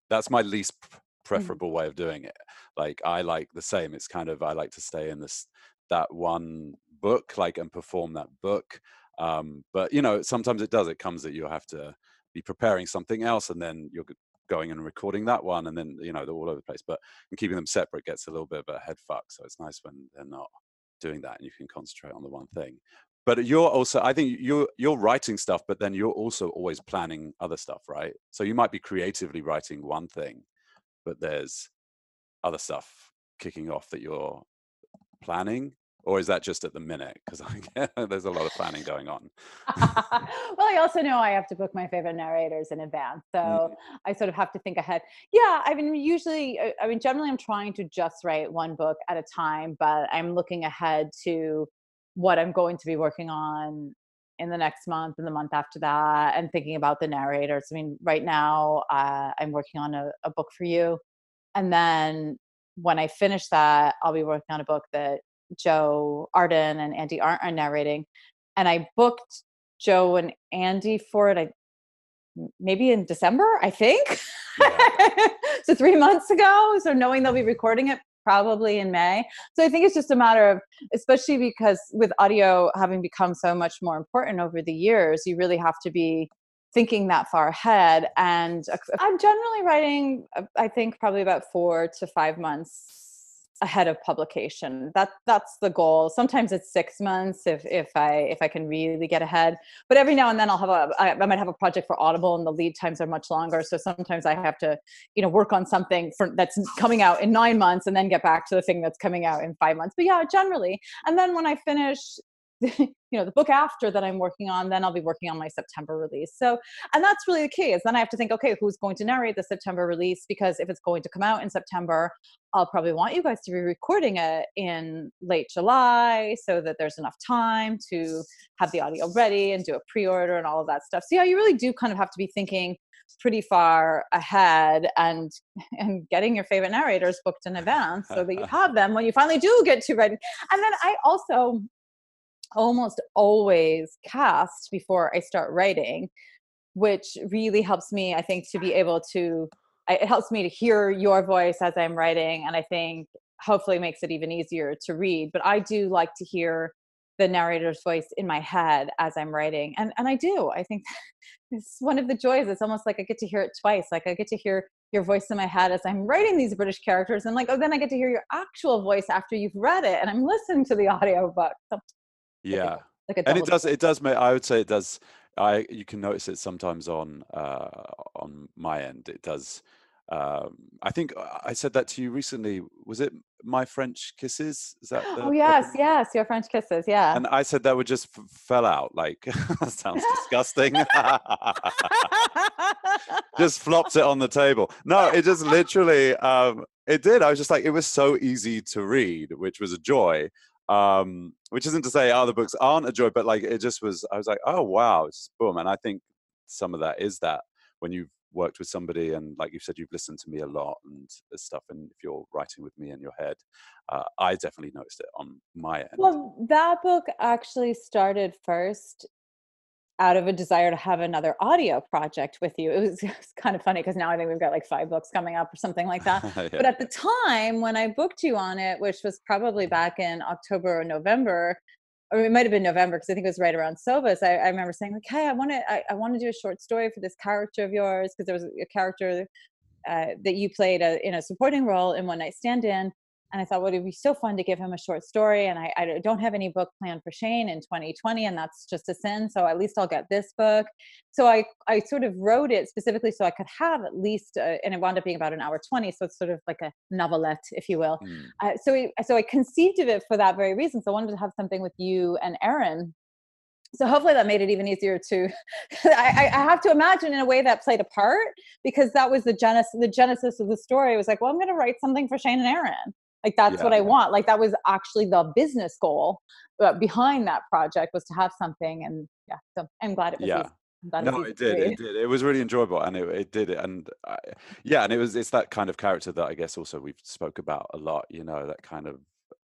that's my least mm. preferable way of doing it. Like I like the same. It's kind of I like to stay in this that one book, like and perform that book. Um, but you know, sometimes it does. It comes that you have to be preparing something else, and then you're going and recording that one and then you know they're all over the place but and keeping them separate gets a little bit of a head fuck so it's nice when they're not doing that and you can concentrate on the one thing. But you're also i think you're you're writing stuff but then you're also always planning other stuff right? So you might be creatively writing one thing but there's other stuff kicking off that you're planning or is that just at the minute? Because *laughs* there's a lot of planning going on. *laughs* Well i also know i have to book my favorite narrators in advance so mm. i sort of have to think ahead. Yeah i mean usually uh, i mean generally i'm trying to just write one book at a time but i'm looking ahead to what i'm going to be working on in the next month and the month after that and thinking about the narrators. I mean right now uh, i'm working on a, a book for you and then when I finish that, I'll be working on a book that Joe Arden and Andi Arndt are narrating. And I booked Joe and Andi for it. I maybe in December, I think. Yeah. *laughs* so three months ago. So knowing they'll be recording it probably in May. So I think it's just a matter of, especially because with audio having become so much more important over the years, you really have to be thinking that far ahead. And I'm generally writing, uh, I think, probably about four to five months ahead of publication. That that's the goal. Sometimes it's six months if if i if i can really get ahead. But every now and then i'll have a i, I might have a project for audible and the lead times are much longer. So sometimes i have to you know work on something for that's coming out in nine months and then get back to the thing that's coming out in five months. But yeah generally. And then when i finish *laughs* you know the book after that i'm working on then i'll be working on my september release. So and that's really the key is then i have to think okay who's going to narrate the september release? Because if it's going to come out in september i'll probably want you guys to be recording it in late july so that there's enough time to have the audio ready and do a pre-order and all of that stuff. So yeah you really do kind of have to be thinking pretty far ahead and *laughs* and getting your favorite narrators booked in advance so that you *laughs* have them when you finally do get to write and then i also almost always cast before I start writing, which really helps me, I think, to be able to, it helps me to hear your voice as I'm writing. And I think hopefully makes it even easier to read. But I do like to hear the narrator's voice in my head as I'm writing. And, and I do. I think *laughs* it's one of the joys. It's almost like I get to hear it twice. Like I get to hear your voice in my head as I'm writing these British characters. And like, oh, then I get to hear your actual voice after you've read it and I'm listening to the *laughs* audiobook. So yeah like a, and it does it does make i would say it does i you can notice it sometimes on uh on my end it does um i think uh, i said that to you recently was it my French kisses. Is that? *gasps* oh yes, *laughs* yes, your French kisses. Yeah. And I said that would just f- fell out. Like *laughs* that sounds disgusting. *laughs* just flopped it on the table. No, it just literally. Um, it did. I was just like, it was so easy to read, which was a joy. Um, which isn't to say other books aren't a joy, but like it just was. I was like, oh wow, it's boom. And I think some of that is that when you've worked with somebody and like you said you've listened to me a lot and stuff and if you're writing with me in your head uh, i definitely noticed it on my end well that book actually started first out of a desire to have another audio project with you. It was, *laughs* it was kind of funny because now I think we've got like five books coming up or something like that. *laughs* yeah. But at the time when I booked you on it, which was probably back in October or November, or it might have been November because I think it was right around Sovas. I, I remember saying like, "Hey, I want to, I, I want to do a short story for this character of yours because there was a character uh, that you played a, in a supporting role in One Night Stand In, and I thought, well, it'd be so fun to give him a short story. And I, I, don't have any book planned for Shane in 2020, and that's just a sin. So at least I'll get this book. So I, I sort of wrote it specifically so I could have at least, uh, and it wound up being about an hour 20. So it's sort of like a novelette, if you will. Mm. Uh, so, we, so I conceived of it for that very reason. So I wanted to have something with you and Erin so hopefully that made it even easier to *laughs* I, I, have to imagine in a way that played a part because that was the genesis the genesis of the story it was like well i'm going to write something for shane and erin like that's yeah. what i want like that was actually the business goal uh, behind that project was to have something and yeah so i'm glad it was yeah. no it did it did it was really enjoyable and it, it did it and I, yeah and it was it's that kind of character that i guess also we've spoke about a lot you know that kind of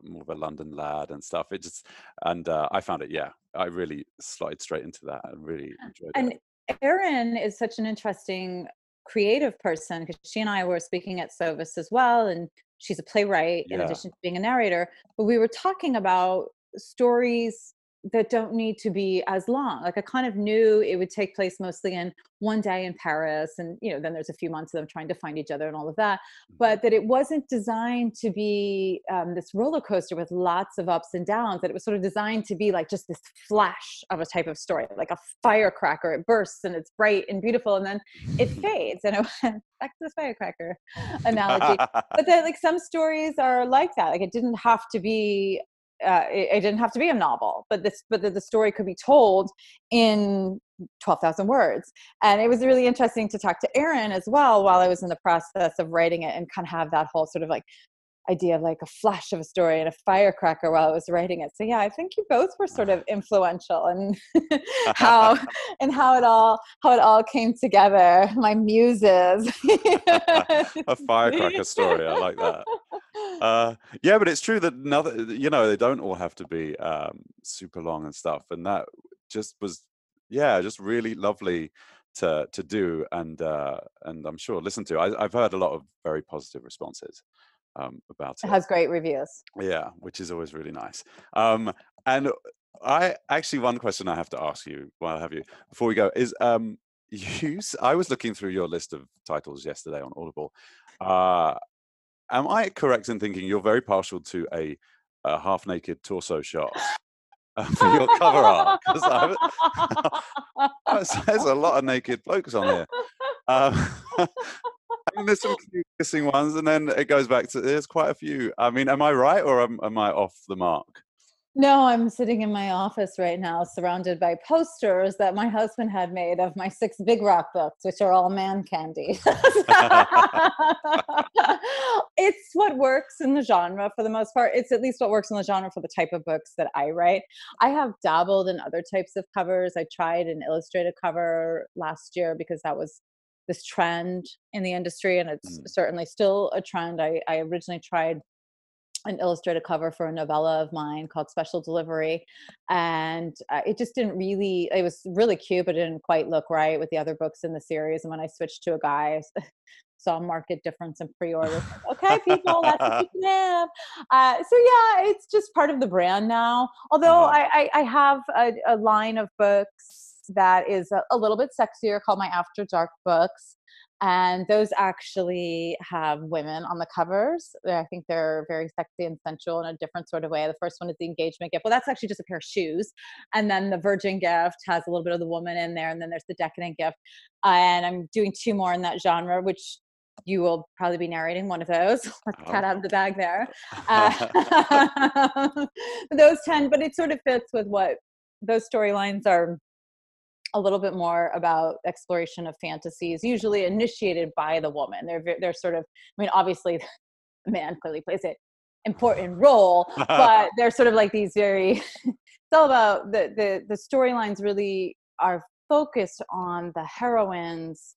more of a london lad and stuff it just and uh, i found it yeah i really slotted straight into that and really enjoyed and it. And erin is such an interesting creative person because she and i were speaking at sovas as well and she's a playwright in addition to being a narrator but we were talking about stories that don't need to be as long. Like I kind of knew it would take place mostly in one day in Paris, and you know, then there's a few months of them trying to find each other and all of that. Mm-hmm. But that it wasn't designed to be um, this roller coaster with lots of ups and downs. That it was sort of designed to be like just this flash of a type of story, like a firecracker. It bursts and it's bright and beautiful, and then it *laughs* fades. And it *laughs* went back to the firecracker *laughs* analogy. but that like some stories are like that. Like it didn't have to be uh, it, it, didn't have to be a novel, but this, but the, the story could be told in 12,000 words. And it was really interesting to talk to Erin as well while I was in the process of writing it and kind of have that whole sort of like idea of like a flash of a story and a firecracker while I was writing it. So yeah, I think you both were sort of influential and *laughs* how *laughs* and how it all how it all came together. My muses. a firecracker story. I like that. *laughs* Uh, yeah, but it's true that another you know they don't all have to be um, super long and stuff, and that just was yeah, just really lovely to to do and uh, and I'm sure listen to. I, I've heard a lot of very positive responses um, about it. It has great reviews. Yeah, which is always really nice. Um, and I actually one question I have to ask you while I have you before we go is um, *laughs* you. I was looking through your list of titles yesterday on Audible. Uh, am I correct in thinking you're very partial to a, a half naked torso shot? *laughs* For your cover art, because *laughs* there's a lot of naked blokes on here. Um, Mean, there's some kissing ones, and then it goes back to there's quite a few. I mean, am I right or am, am I off the mark? No, I'm sitting in my office right now, surrounded by posters that my husband had made of my six big rock books, which are all man candy. *laughs* it's what works in the genre for the most part. It's at least what works in the genre for the type of books that I write. I have dabbled in other types of covers. I tried an illustrated cover last year because that was this trend in the industry and it's mm. certainly still a trend I, I originally tried an illustrated cover for a novella of mine called special delivery and uh, it just didn't really it was really cute but it didn't quite look right with the other books in the series and when i switched to a guy *laughs* I saw a market difference in pre-order okay people that's what you *laughs* can have uh, so yeah it's just part of the brand now although uh-huh. I, I, I have a, a line of books that is a, a little bit sexier called my After Dark books. And those actually have women on the covers. I think they're very sexy and sensual in a different sort of way. The first one is the engagement gift. Well, that's actually just a pair of shoes. And then the virgin gift has a little bit of the woman in there. And then there's the decadent gift. And I'm doing two more in that genre, which you will probably be narrating one of those. *laughs* Let the cat out of the bag there. Uh, *laughs* *laughs* those 10, but it sort of fits with what those storylines are a little bit more about exploration of fantasies, usually initiated by the woman. They're they're sort of, I mean, obviously, *laughs* the man clearly plays an important role, but *laughs* they're sort of like these very. *laughs* it's all about the the the storylines. Really are focused on the heroines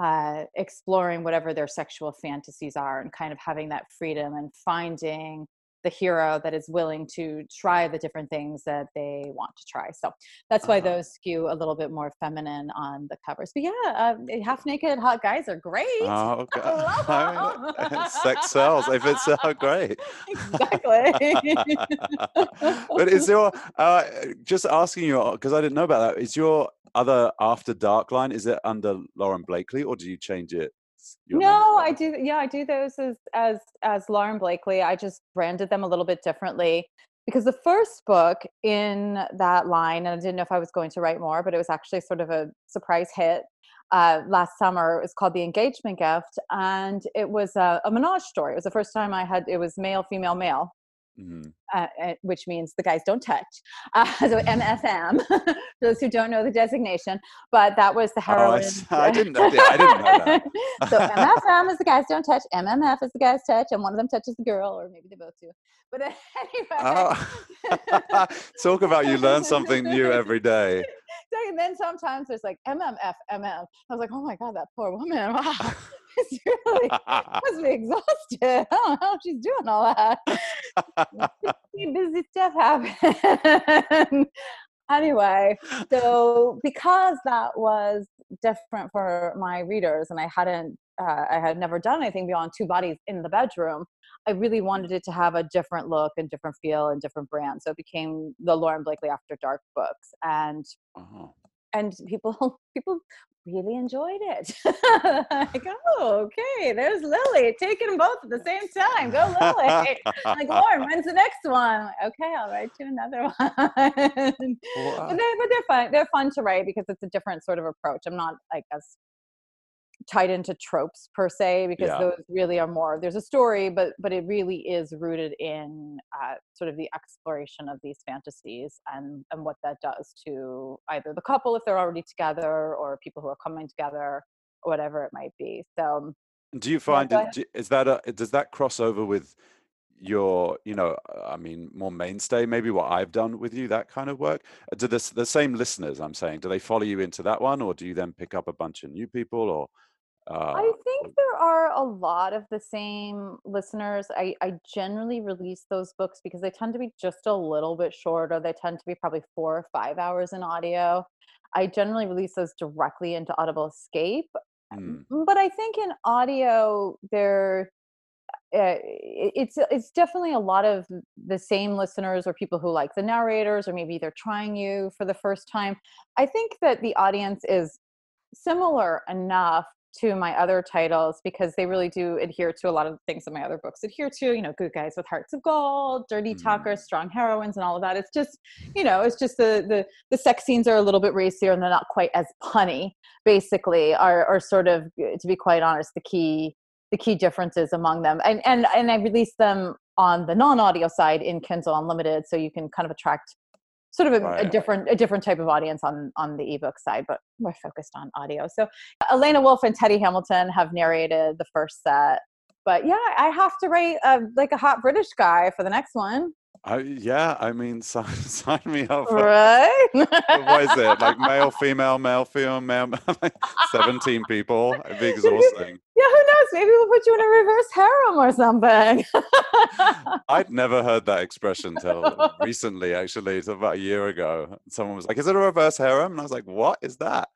uh, exploring whatever their sexual fantasies are and kind of having that freedom and finding the hero that is willing to try the different things that they want to try. So that's why uh-huh. those skew a little bit more feminine on the covers. But yeah, uh, half naked hot guys are great. Oh, *laughs* okay. *laughs* *laughs* Sex sells if it's uh, great. Exactly. but is your uh, just asking you because I didn't know about that? Is your other after dark line is it under Lauren Blakely or do you change it no i do yeah i do those as as as lauren blakely. I just branded them a little bit differently because the first book in that line and i didn't know if i was going to write more but it was actually sort of a surprise hit uh, last summer. It was called the engagement gift and it was a, a menage story. It was the first time i had it was male female male Mm-hmm. Uh, uh, which means the guys don't touch. *laughs* Uh, so MFM, for *laughs* those who don't know the designation, but that was the heroine. Oh, I, I, didn't know. Yeah, I didn't know that. *laughs* so MFM is the guys don't touch. MMF is the guys touch, and one of them touches the girl, or maybe they both do. But anyway, oh. talk about you learn something new every day. *laughs* And then sometimes there's like MMF, MM. I was like, oh my god, that poor woman. *laughs* Wow it's really *laughs* must be exhausted. I don't know how she's doing all that. busy stuff happen. Anyway, so because that was different for my readers, and I hadn't, uh, I had never done anything beyond two bodies in the bedroom. I really wanted it to have a different look and different feel and different brand. So it became the Lauren Blakely After Dark books, and uh-huh. And people *laughs* people really enjoyed it. *laughs* like, *laughs* oh, okay, there's Lily taking them both at the same time. Go, Lily. like, Lauren, when's the next one? Okay, I'll write you another one. but, they, but they're fun. They're fun to write because it's a different sort of approach. I'm not like as tied into tropes per se because yeah. those really are more there's a story but but it really is rooted in uh, sort of the exploration of these fantasies and and what that does to either the couple if they're already together or people who are coming together or whatever it might be. So do you find yeah, it, is that a does that cross over with your you know i mean more mainstay maybe what i've done with you that kind of work? Uh, do this the same listeners i'm saying do they follow you into that one or do you then pick up a bunch of new people or uh, I think there are a lot of the same listeners. I, I generally release those books because they tend to be just a little bit shorter. They tend to be probably four or five hours in audio. I generally release those directly into Audible Escape. Mm. But I think in audio, there uh, it's it's definitely a lot of the same listeners or people who like the narrators or maybe they're trying you for the first time. I think that the audience is similar enough to my other titles because they really do adhere to a lot of the things that my other books adhere to you know good guys with hearts of gold dirty mm-hmm. talkers strong heroines and all of that it's just you know it's just the the the sex scenes are a little bit racier and they're not quite as punny basically are are sort of to be quite honest the key the key differences among them and and and i release them on the non-audio side in kindle unlimited so you can kind of attract sort of a, right. a, different a different type of audience on on the ebook side but we're focused on audio so elena wolfe and teddy hamilton have narrated the first set but yeah i have to write a, like a hot british guy for the next one I, yeah, I mean, *laughs* sign, sign me up. For, right? *laughs* what is it? Like *laughs* male, female, male, female, male, 17 people. It'd be exhausting. Yeah, who knows? Maybe we'll put you in a reverse harem or something. I'd never heard that expression till recently, actually. It's about a year ago. Someone was like, Is it a reverse harem? And I was like, What is that?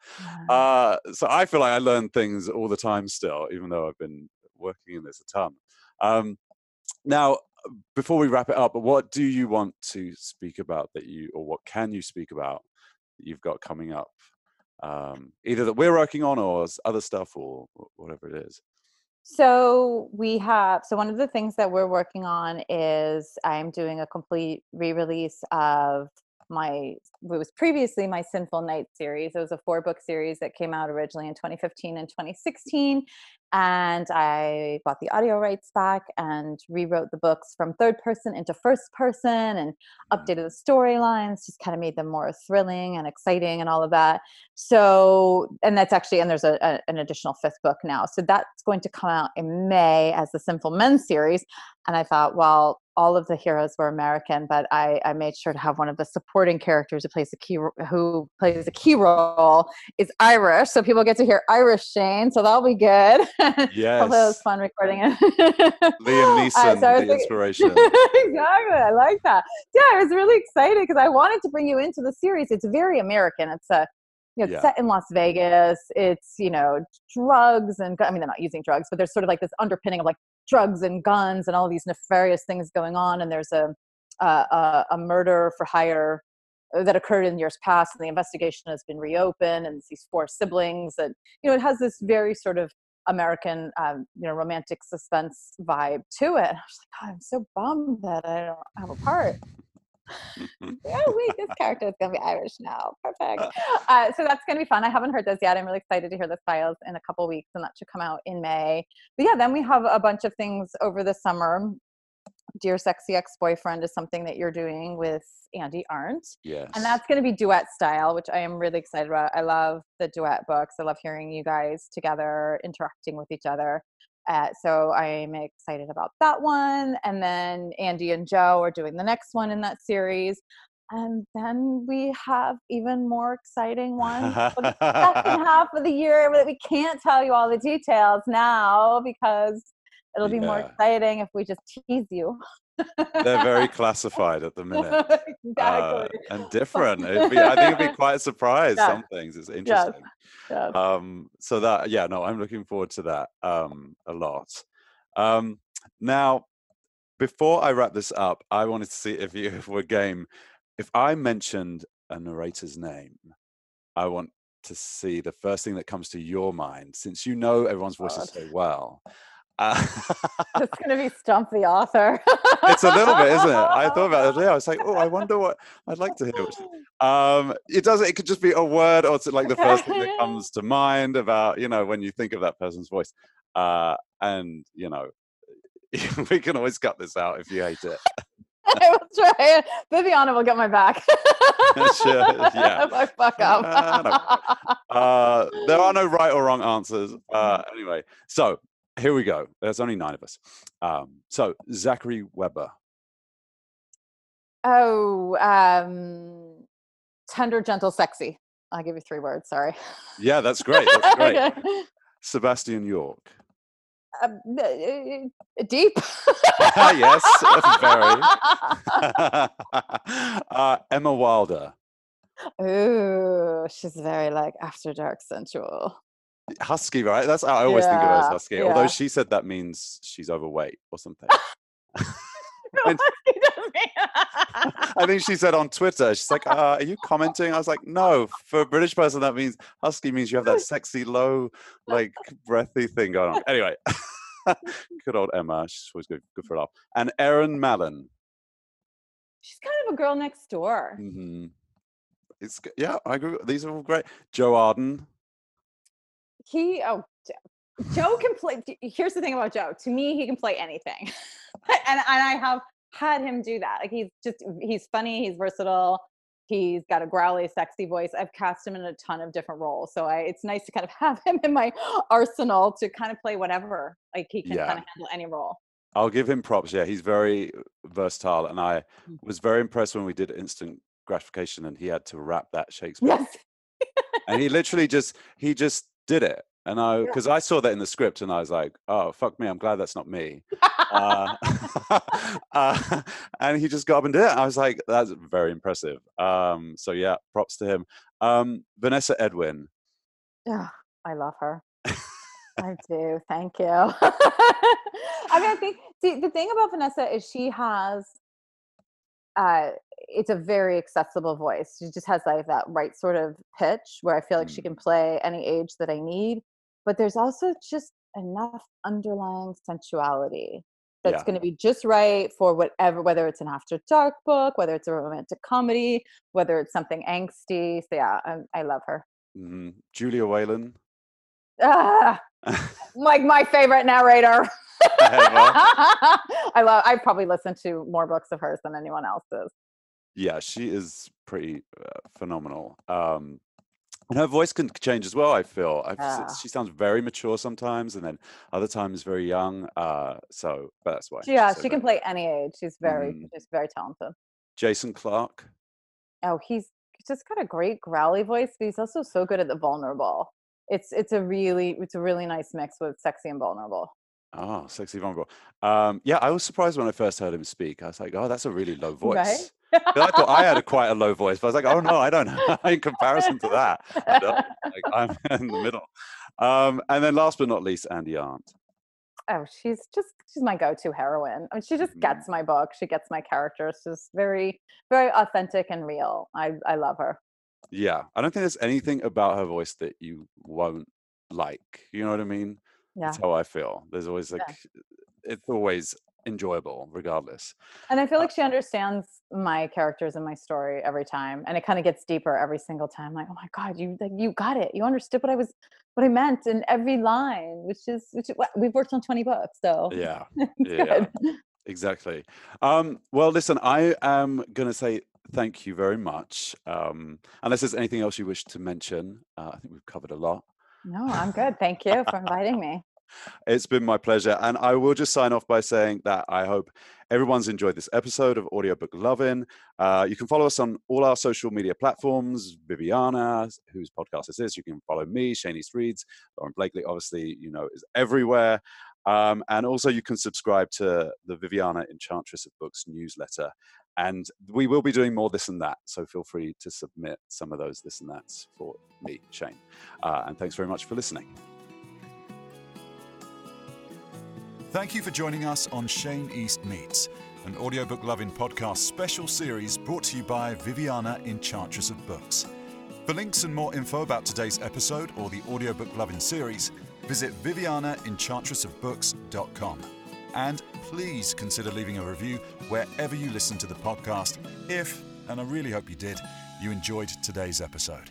Uh, so I feel like I learn things all the time still, even though I've been working in this a ton. Um, now, before we wrap it up, but what do you want to speak about that you, or what can you speak about that you've got coming up? Um, either that we're working on or other stuff or whatever it is. So we have so one of the things that we're working on is I'm doing a complete re-release of my what was previously my Sinful Night series. It was a four book series that came out originally in 2015 and 2016. and I bought the audio rights back and rewrote the books from third person into first person and Mm. updated the storylines, just kind of made them more thrilling and exciting and all of that. So, and that's actually, and there's a, a, an additional fifth book now. So that's going to come out in May as the Sinful Men series. And I thought, well, all of the heroes were American, but I, I made sure to have one of the supporting characters who plays a key who plays a key role is Irish, so people get to hear Irish Shane, so that'll be good. *laughs* Yes. Hopefully it was fun recording it. *laughs* Liam Neeson, Uh, so the thinking- inspiration. *laughs* exactly, I like that. Yeah, I was really excited because I wanted to bring you into the series. It's very American. It's a you know, Yeah. set in Las Vegas. It's you know drugs and I mean they're not using drugs, but there's sort of like this underpinning of like drugs and guns and all these nefarious things going on. And there's a a, a, murder for hire uh, that occurred in years past, and the investigation has been reopened. And these four siblings, and you know it has this very sort of American, um, you know, romantic suspense vibe to it. I was like, I'm so bummed that I don't have a part *laughs* oh wait, this character is gonna be Irish now. Perfect. Uh, so that's gonna be fun. I haven't heard those yet. I'm really excited to hear those files in a couple weeks, and that should come out in May. But yeah, then we have a bunch of things over the summer. Dear Sexy Ex Boyfriend is something that you're doing with Andi Arndt. yes. And that's going to be duet style, which I am really excited about. I love the duet books. I love hearing you guys together interacting with each other. Uh, so I'm excited about that one. And then Andi and Joe are doing the next one in that series. And then we have even more exciting ones for the second *laughs* half of the year that we can't tell you all the details now because it'll be more exciting if we just tease you. They're very *laughs* classified at the minute. *laughs* exactly. Uh, and different. Be, I think it'd be *laughs* quite a surprise. Yeah. Some things it's interesting. Yeah. Um, so that yeah, no, I'm looking forward to that um, a lot. Um, now, before I wrap this up, I wanted to see if you we're game. If I mentioned a narrator's name, I want to see the first thing that comes to your mind, since you know everyone's voices so well. Uh, it's going to be Stump the Author. it's a little bit, isn't it? I thought about it day. I was like, oh, I wonder what I'd like to hear. Um, it doesn't. It could just be a word, or it's like the first thing that comes to mind about you know when you think of that person's voice. Uh, and you know, *laughs* we can always cut this out if you hate it. *laughs* I will try. Viviana will get my back. *laughs* Sure, yeah. If I fuck up. Uh, Uh, there are no right or wrong answers. Uh, anyway, so here we go. There's only nine of us. Um, so Zachary Weber. oh, um, tender, gentle, sexy. I'll give you three words. Sorry. Yeah, that's *laughs* great. That's great. Okay. Sebastian York. Um, uh, uh, deep. *laughs* yes, *laughs* very. uh, Emma Wilder. Ooh, she's very like after dark sensual. Husky, right? That's how I always think of her as Yeah, husky. Although she said that means she's overweight or something. *laughs* *laughs* And-? *laughs* I think she said on Twitter, she's like, uh, "Are you commenting?" I was like, "No." For a British person, that means husky means you have that sexy, low, like breathy thing going on. Anyway, good old Emma. She's always good, good for a laugh. And Erin Mallon. She's kind of a girl next door. hmm It's yeah, I agree. These are all great. Joe Arden. He oh joe can play here's the thing about joe to me he can play anything *laughs* and, and i have had him do that like he's just he's funny he's versatile he's got a growly sexy voice i've cast him in a ton of different roles so i it's nice to kind of have him in my *gasps* arsenal to kind of play whatever like he can Yeah. kind of handle any role I'll give him props. Yeah, he's very versatile, and I Mm. was very impressed when we did instant gratification, and he had to rap that *laughs* Shakespeare. yes and he literally just he just did it and i Yeah. because i saw that in the script and i was like oh fuck me i'm glad that's not me uh, *laughs* *laughs* uh, and he just got up and did it i was like that's very impressive um so yeah props to him um vanessa edwin Yeah, I love her. *laughs* I do. Thank you. I mean, I think see the thing about Vanessa is she has uh it's a very accessible voice. She just has like that right sort of pitch where I feel like she Mm. can play any age that I need. But there's also just enough underlying sensuality that's Yeah. going to be just right for whatever, whether it's an after dark book, whether it's a romantic comedy, whether it's something angsty. So yeah, I, I love her. mhm, julia whelan uh, *laughs* like my favorite narrator. *laughs* *laughs* I love. I probably listen to more books of hers than anyone else's. Yeah, she is pretty uh, phenomenal. Um, and her voice can change as well. I feel I've, Yeah. she sounds very mature sometimes, and then other times very young. Uh, so, but that's why. Yeah, so she can play any age. She's very, Mm. she's very talented. Jason Clark. Oh, he's he's just got a great growly voice, but he's also so good at the vulnerable. It's it's a really it's a really nice mix with sexy and vulnerable. Oh, sexy vulnerable. Um, yeah, I was surprised when I first heard him speak. I was like, oh, that's a really low *laughs* voice. Right? I thought I had a quite a low voice, but I was like, oh no, I don't. *laughs* in comparison to that, like I'm *laughs* in the middle. Um, and then last but not least, Andi Arndt. oh, she's just she's my go-to heroine. I mean, she just Mhm. gets my book. She gets my characters. She's very very authentic and real. I I love her. Yeah, I don't think there's anything about her voice that you won't like. You know what I mean? Yeah. That's how I feel. There's always like, Yeah. it's always enjoyable, regardless. And I feel Uh like she understands my characters and my story every time, and it kind of gets deeper every single time. Like, oh my god, you like you got it. You understood what I was, what I meant in every line, which is which is, we've worked on twenty books, so Yeah, *laughs* yeah. exactly. Um, well, listen, I am gonna say thank you very much. Um, unless there's anything else you wish to mention, uh, I think we've covered a lot. No, I'm good. Thank you for inviting *laughs* me. It's been my pleasure. And I will just sign off by saying that I hope everyone's enjoyed this episode of Audiobook Lovin'. Uh, you can follow us on all our social media platforms. Viviana, whose podcast this is, you can follow me, Shane East Reads. Lauren Blakely, obviously, you know, is everywhere. Um, and also, you can subscribe to the Viviana Enchantress of Books newsletter. And we will be doing more this and that. So feel free to submit some of those this and that's for me, Shane. Uh, and thanks very much for listening. Thank you for joining us on Shane East Meets, an audiobook loving podcast special series brought to you by Viviana Enchantress of Books. For links and more info about today's episode or the audiobook loving series, visit vivianaenchantressofbooks.com. And please consider leaving a review wherever you listen to the podcast if, and I really hope you did, you enjoyed today's episode.